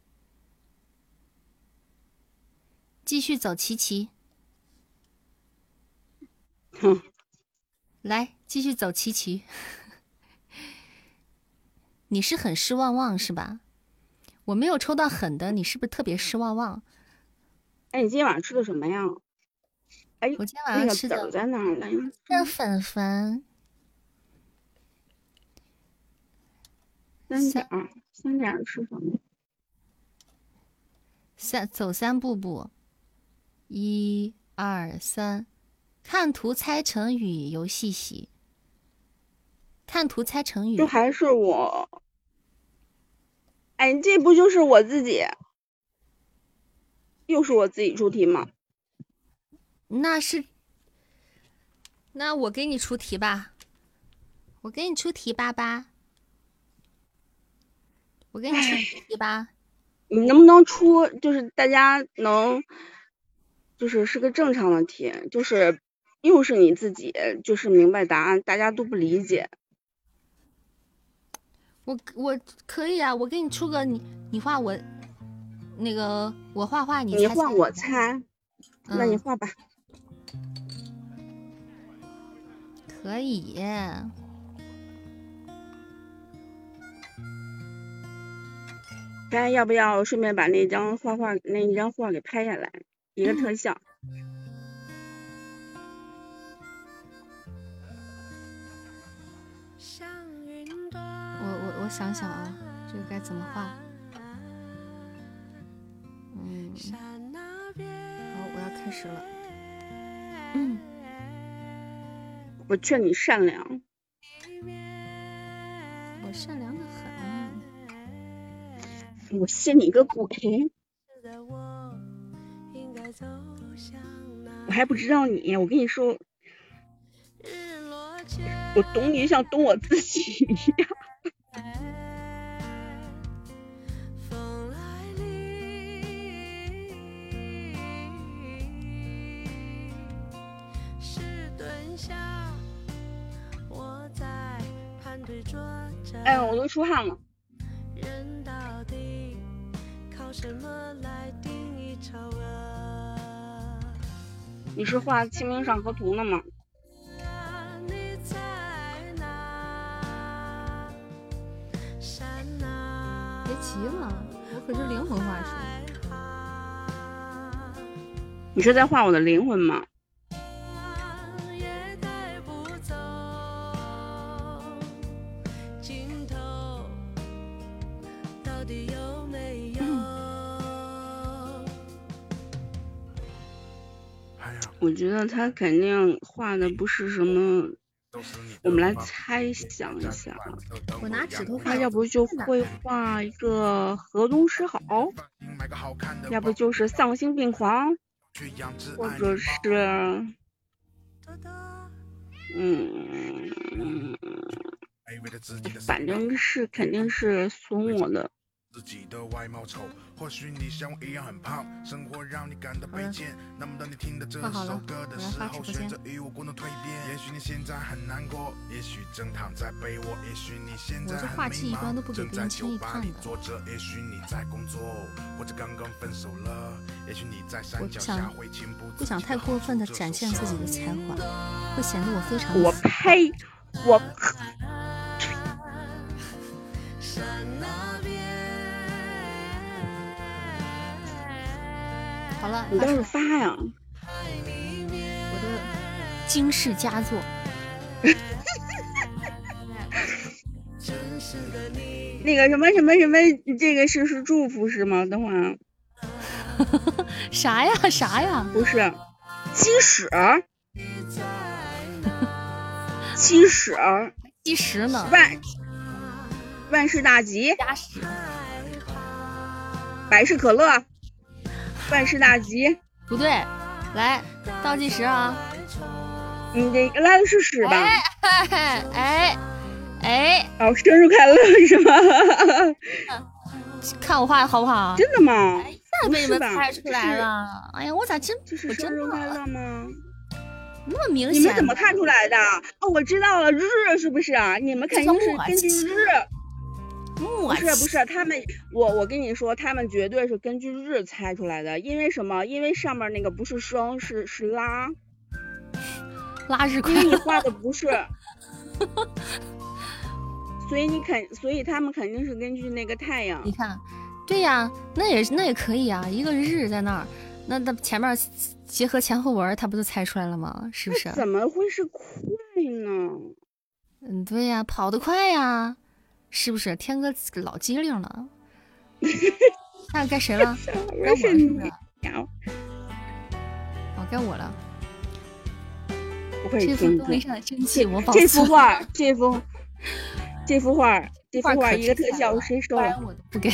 继续走 琪琪。哼，来继续走琪琪。你是很失望望是吧？我没有抽到狠的，你是不是特别失望望？哎，你今天晚上吃的什么呀？哎，我今天晚上吃的在哪儿来着？粉粉。三点儿，三点儿吃什么？三走三步步，一二三，看图猜成语游戏席。看图猜成语，这还是我。哎，这不就是我自己？又是我自己出题吗？那是，那我给你出题吧。我给你出题吧吧。我给你出题吧。你能不能出？就是大家能，就是是个正常的题，就是又是你自己，就是明白答案，大家都不理解。我我可以啊，我给你出个你你画我，那个我画画你你画我猜，那你画吧。可以。咱要不要顺便把那张画画那一张画给拍下来，一个特 效？我想想啊，这个该怎么画？嗯，好，我要开始了。嗯，我劝你善良。我善良的很。我信你个鬼！我还不知道你，我跟你说，我懂你像懂我自己一样。哎，我都出汗了。你是画《清明上河图》呢吗？别急了，我可是灵魂画师。你是在画我的灵魂吗？我觉得他肯定画的不是什么，我们来猜想一下。我拿指头他要不就会画一个河东狮吼，要不就是丧心病狂，或者是，嗯，反正是肯定是损我的。自己的外貌丑，或许你像我一样很胖，生活让你感到卑贱。那么当你听到这首歌的时候，选择与我共同蜕变。也许你现在很难过，也许正躺在被窝，也许你现在很迷茫，正在酒吧里坐着。也许你在工作，或者刚刚分手了。也许你在山脚下会情不不想太过分的展现自己的才华，会显得我非常。我呸！我。好了，你倒是发呀！我的惊世佳作。那个什么什么什么，这个是是祝福是吗？等会儿。啥呀啥呀？不是，鸡屎。鸡屎。鸡屎呢？万万事大吉。百事可乐。万事大吉，不对，来倒计时啊！你这拉的是屎吧？哎哎哎！哦，生日快乐是吗？看我画的好不好？真的吗？一下被你们猜出来了！哎呀，我咋真这是生日快乐吗？那么明显？你们怎么看出来的？哦，我知道了，日是不是啊？你们肯定是根据日。不是不是，他们我我跟你说，他们绝对是根据日猜出来的，因为什么？因为上面那个不是双，是是拉，拉日快因为你画的不是，所以你肯，所以他们肯定是根据那个太阳你。看，对呀，那也那也可以啊，一个日在那儿，那那前面结合前后文，他不就猜出来了吗？是不是？怎么会是快呢？嗯，对呀，跑得快呀，是不是？天哥老机灵了。那该谁了？该我了是不是？呀，哦，该我了。不愧这是天哥幅东篱。上的真气，我保这存幅画，这幅，这幅画，这幅画一个特效谁收了？不然我都不给。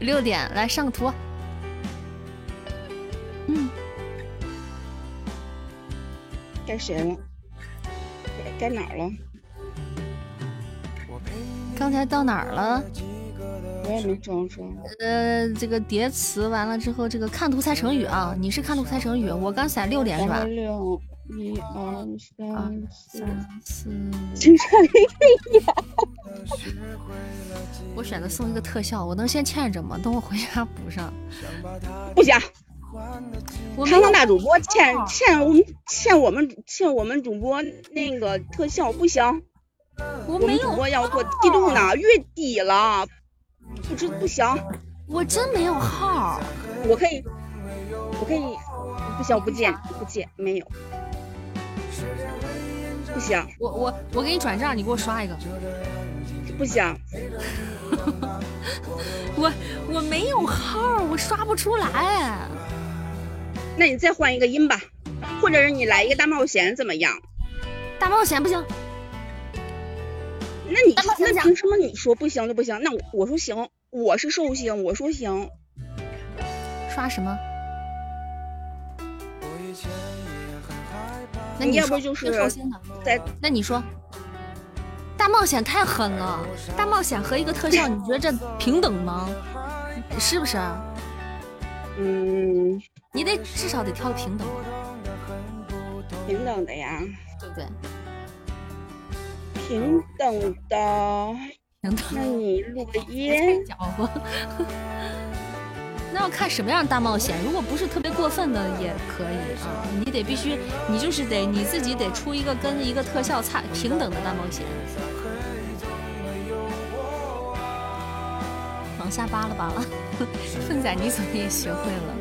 六点来上个图。嗯，该谁了？该该哪儿了？刚才到哪儿了？我也没找着。呃，这个叠词完了之后，这个看图猜成语啊，你是看图猜成语，我刚才六点是吧？六一二二三四。我选择送一个特效，我能先欠着吗？等我回家补上。不行，我没有堂堂大主播欠欠我们欠我们欠我们主播那个特效不行，我没有，播要做梯度呢，月底了，不知不行，我真没有号。我可以，我可以，不行，我不借，不借，没有，不行，我我我给你转账，你给我刷一个。不行，我我没有号，我刷不出来。那你再换一个音吧，或者是你来一个大冒险怎么样？大冒险不行，那你那凭什么你说不行就不行？那我我说行，我是寿星，我说行，刷什么？那你要不就是那你说，大冒险太狠了，大冒险和一个特效，你觉得这平等吗？是不是？嗯你得至少得挑个平等的，平等的呀，对不对？平等的。平等。那你录个别音，搅和。那要看什么样的大冒险，如果不是特别过分的也可以啊，你得必须，你就是得你自己得出一个跟一个特效差平等的大冒险。往下扒拉扒拉，凤仔你怎么也学会了？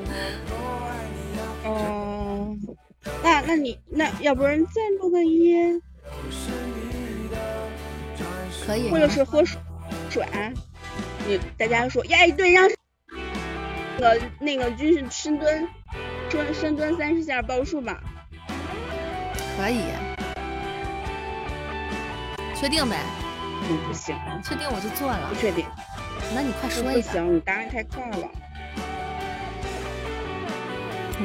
嗯、那那你那要不然再录个音，可以，或者是喝水，水，你大家说呀，对，让那个那个军训深蹲，深深蹲三十下报数吧。可以，确定呗？嗯，不行，确定我就做了不。确定，那你快说一下，不行，你答案太快了。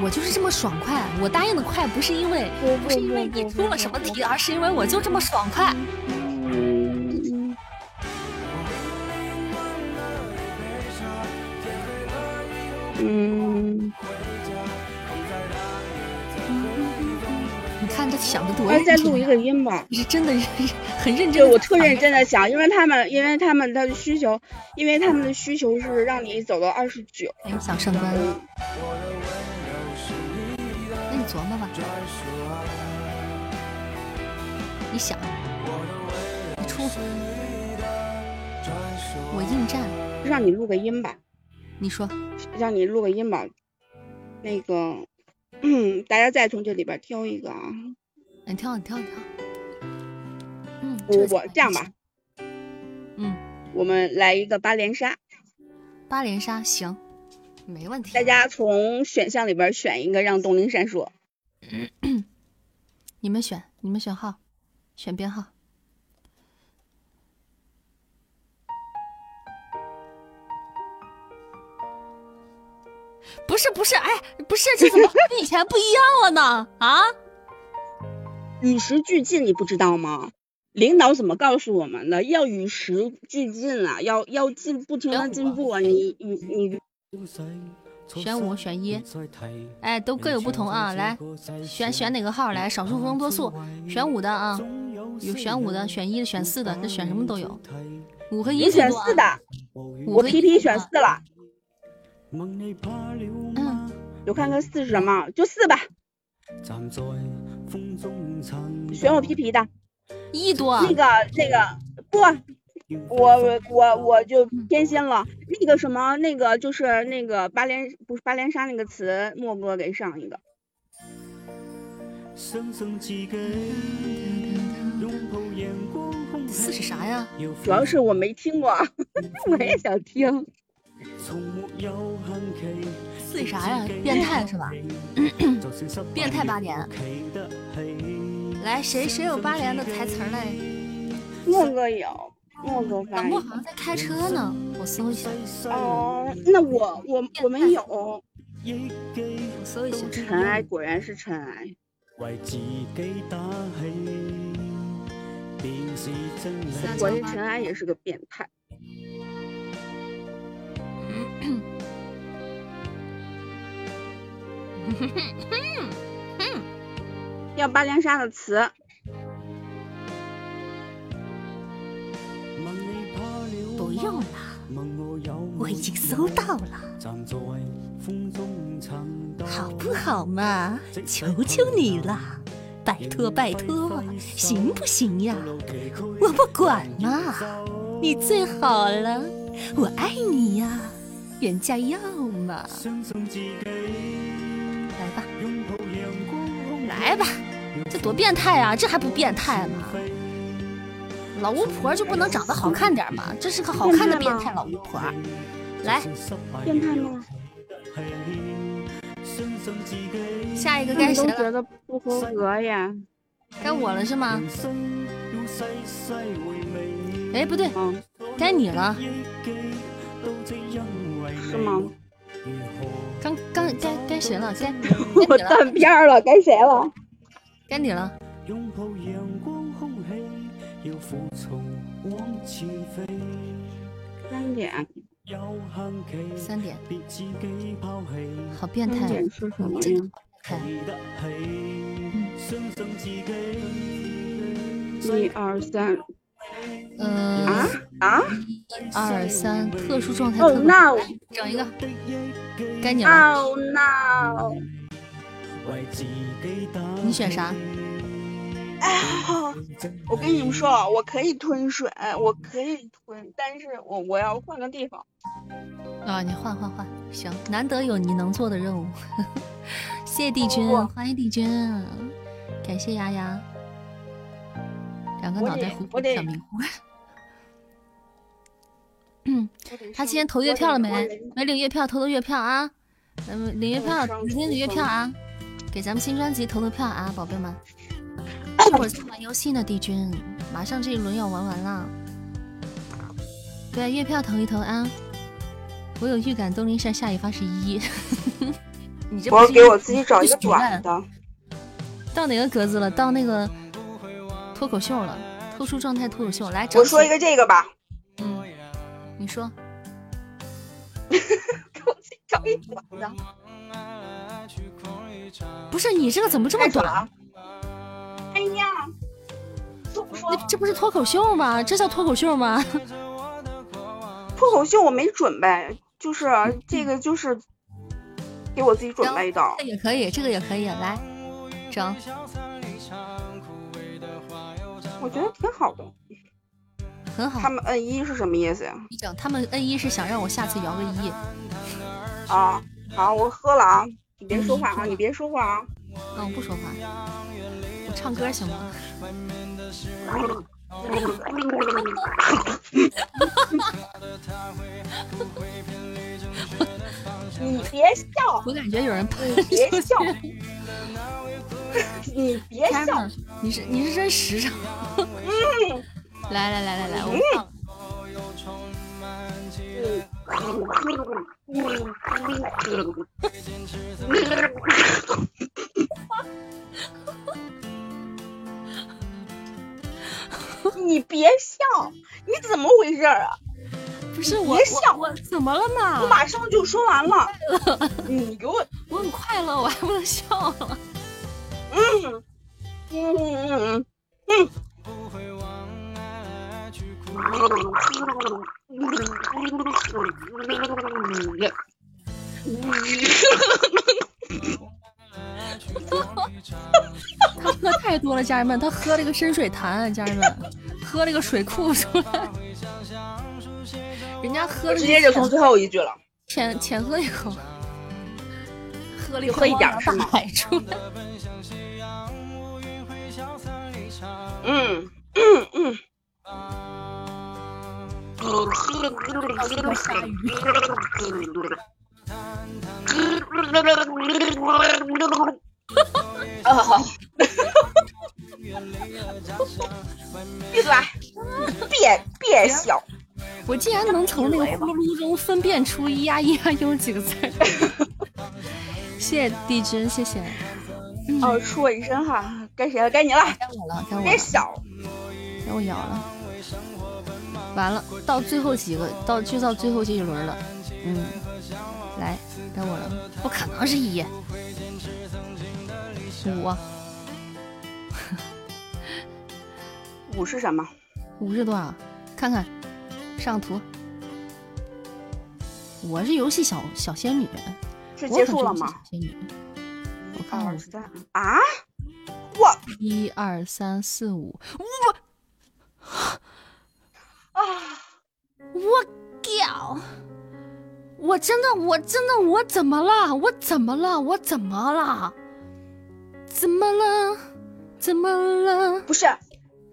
我就是这么爽快。我答应的快，不是因为不不是因为你出了什么题，而是因为我就这么爽快。嗯，你看这想的多认真呀再录一个音吧。你是真的很认真，我特认真的想，因为他们，因为他们的需求，因为他们的需求是让你走到二十九。哎，想上班，那你琢磨吧。你想，你出，我应战。让你录个音吧，你说，让你录个音吧。那个，嗯，大家再从这里边挑一个啊。你挑，你挑，你挑。嗯，我这我这样吧，嗯，我们来一个八连杀，八连杀行，没问题大。家从选项里边选一个，让东陵闪烁。你们选，你们选号，选编号。不是不是，哎，不是，这怎么跟 以前不一样了呢？啊？与时俱进，你不知道吗？领导怎么告诉我们的？要与时俱进啊，要要进，不停的进步啊！你你你，选五选一，哎，都各有不同啊！来，选选哪个号？来，少数服从多数，选五的啊，有选五的，选一的，选四的，这选什么都有。五和一选四的，我皮皮选四了。嗯，我看看四是什么，就四吧。选我皮皮的，一多。那个那个不。我我我就偏心了，那个什么，那个就是那个八连不是八连杀那个词，莫哥给上一个。四是啥呀？主要是我没听过，我也想听。四啥呀？变态是吧？变态八年。来，谁谁有八连的台词嘞？莫哥有。莫哥发，莫好像在开车呢，我搜一下。哦，那我我我没有。我搜一下。尘埃果然是尘埃。果然尘埃也是个变态。要八连杀的词。不用了，我已经搜到了，好不好嘛？求求你了，拜托拜托，行不行呀？我不管嘛，你最好了，我爱你呀，人家要嘛？来吧，来吧，这多变态啊！这还不变态吗？老巫婆就不能长得好看点吗？这是个好看的变态老巫婆。来，变态吗？下一个该谁了？觉得不合格呀。该我了是吗？哎，不对，该你了。是吗？刚刚该该谁了？该 我断片了，该谁了？该你了。三点，三点，好变态！是什么呀？一二三，嗯啊啊！二三，特殊状态。Oh no！整一个，该你了。Oh no！你选啥？哎，我跟你们说，我可以吞水，我可以吞，但是我我要换个地方。啊，你换换换，行，难得有你能做的任务。谢 谢帝君，欢迎帝君，感谢丫丫。两个脑袋糊涂小迷糊。嗯，他今天投月票了没？没领月票，投投月票啊！嗯，领月票，明天领月票啊！给咱们新专辑投投票啊，宝贝们。一会儿在玩游戏呢，帝君，马上这一轮要玩完了。对，月票投一投啊！我有预感，东林山下一发是一。你这我要给我自己找一个短的。到哪个格子了？到那个脱口秀了，特殊状态脱口秀。来，我说一个这个吧。嗯，你说。给我自己找一短的。不是你这个怎么这么短？哎呀，那这不是脱口秀吗？这叫脱口秀吗？脱口秀我没准备，就是这个就是给我自己准备的。这也可以，这个也可以，来整。我觉得挺好的，很好。他们摁一是什么意思呀？你整，他们摁一是想让我下次摇个一。啊，好，我喝了啊，你别说话啊，你别说话啊。嗯，我不说话。我唱歌行吗？你别笑！我感觉有人喷别笑！你别笑！你是你是真实诚。嗯。来来来来来，我放。你别笑，你怎么回事啊？不不是我别笑我我怎么了嘛？我马上就说完了。你给我，我很快乐，我还不能笑了。嗯嗯嗯嗯嗯。他喝太多了，家人们，他喝了个深水潭，家人们，喝了个水库出来。人家喝了直接就从最后一句了，浅浅喝一口，喝了一喝一点是吗？海出来。嗯嗯嗯。啊好。闭嘴！别别笑！我竟然能从那个呼噜中分辨出咿呀咿呀哟几个字。谢谢帝君，谢谢。哦，说一声哈，该谁了？该你了。该我了，该我。别笑！该我咬了。完了，到最后几个，到就到最后这一轮了。嗯，来，该我了。不可能是一五。五是什么？五是多少？看看，上图。我是游戏小小仙女，是结束了吗？仙女，我看二三啊！我一二三四五，我啊！我屌！我真的，我真的，我怎么了？我怎么了？我怎么了？怎么了？怎么了？不是。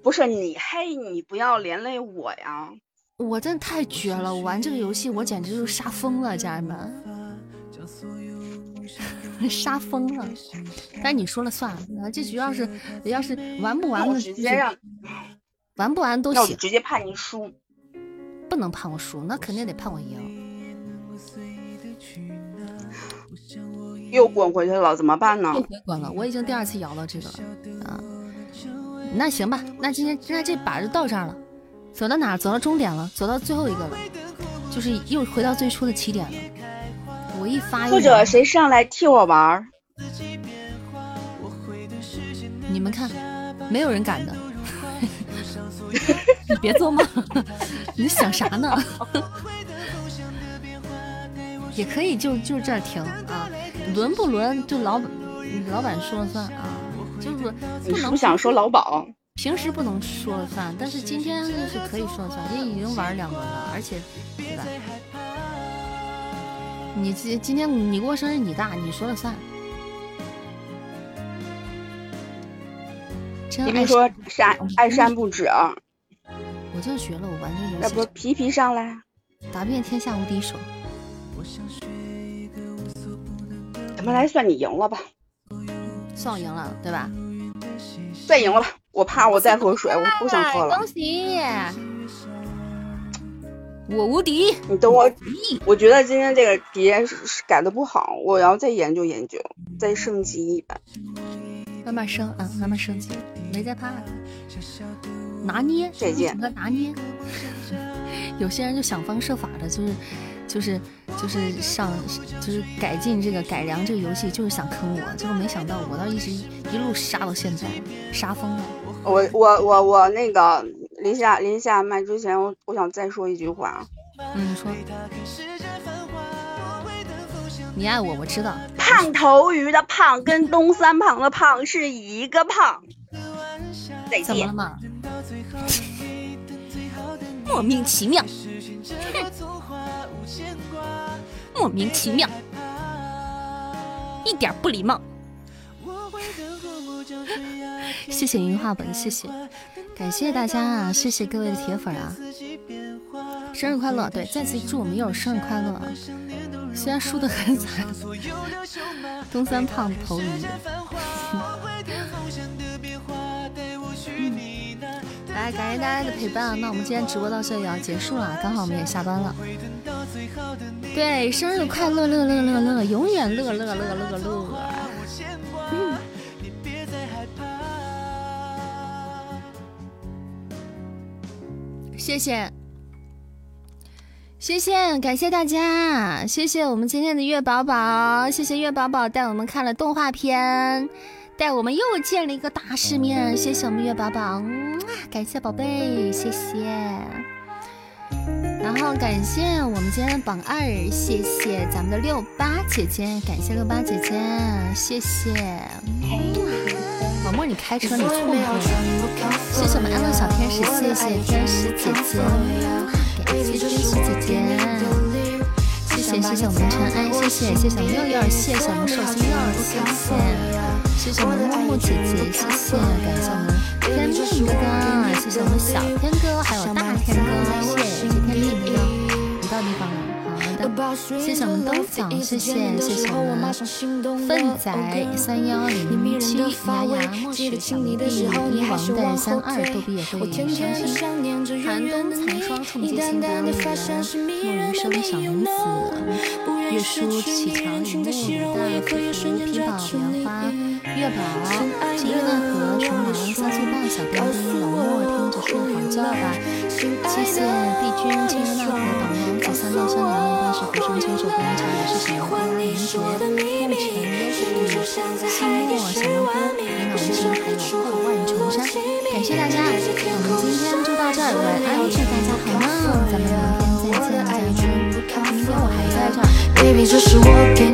不是你嘿，你不要连累我呀！我真的太绝了，我玩这个游戏我简直就是杀疯了，家人们，杀疯了！但你说了算，这局要是要是玩不完的，直接让玩不玩都行，直接判你输，不能判我输，那肯定得判我赢。又滚回去了，怎么办呢？又回滚了，我已经第二次摇到这个了啊。那行吧，那今天那这把就到这儿了，走到哪？走到终点了，走到最后一个了，就是又回到最初的起点了。我一发，或者谁上来替我玩儿？你们看，没有人敢的。你别做梦，你想啥呢？也可以就就这儿停啊，轮不轮就老老板说了算啊。就是你是不想说老保？平时不能说了算，但是今天是可以说了算，因为已经玩两轮了，而且，对吧？你今今天你过生日你大，你说了算。你别说山爱山不止。我就学了，我玩这个游戏。那不皮皮上来，打遍天下无敌手。怎么来算你赢了吧？算我赢了，对吧？再赢了吧，我怕我再喝水，我不想喝了。恭喜，我无敌！你等我，我觉得今天这个题改的不好，我要再研究研究，再升级一版。慢慢升啊，慢慢升级，没在怕的。拿捏，再见。拿捏，有些人就想方设法的，就是。就是就是上就是改进这个改良这个游戏，就是想坑我，结果没想到我倒一直一路杀到现在，杀疯了。我我我我那个临下临下麦之前，我我想再说一句话。嗯，说。你爱我，我知道。胖头鱼的胖跟东三胖的胖是一个胖。再见。怎么了嘛？莫名其妙。莫名其妙，一点不礼貌。谢谢云画本，谢谢，感谢大家啊！谢谢各位的铁粉啊！生日快乐！对，再次祝我们友生日快乐啊！虽然输的很惨，东三胖头鱼。感谢大家的陪伴！那我们今天直播到这里要结束了，刚好我们也下班了。对，生日快乐，乐乐乐乐，永远乐乐乐乐乐。嗯。谢，谢谢谢，感谢大家，谢谢我们今天的月宝宝，谢谢月宝宝带我们看了动画片，带我们又见了一个大世面，谢谢我们月宝宝，感谢宝贝，谢谢。然后感谢我们今天的榜二，谢谢咱们的六八姐姐，感谢六八姐姐，谢谢。宝墨，你开车你错过了，谢谢我们安乐小天使，谢谢天使姐姐。感谢天使姐姐，谢谢谢谢我们尘埃，谢谢谢谢我们柚柚，谢谢我们寿星柚，谢谢谢谢我们木木姐姐，谢谢感谢我们天命哥哥，谢谢我们小天哥，还有大天哥，谢谢天命哥哥，了。谢谢我们东奖，谢谢谢谢我们粪仔三幺零七牙牙墨水小迷弟一王带三二逗比也会伤心，寒冬残霜冲击心的路人，莫余生小名字，月书启长云雾，大浮屠皮宝莲花，月宝金玉奈何，熊狼三岁半小丁丁，冷漠听着睡好觉吧，谢谢帝君金玉奈何，党王子三道山羊。是浮生千手观音桥，也是小杨花林杰、陆晨、约束、寂寞、小杨哥、李脑筋，还有破万重山。感谢大家，我们今天就到这儿，晚安，祝大家好梦，咱们明天再见，家人们。明天我还在这儿。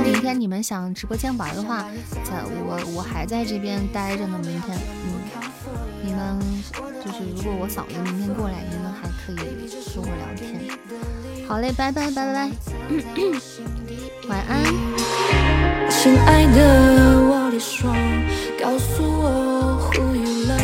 明天你们想直播间玩的话，在我我还在这边待着呢。明天，嗯，你们就是如果我嫂子明天过来，你们还可以跟我聊天。好嘞，拜拜拜拜拜，晚安。亲爱的，我的双，告诉我 who you love。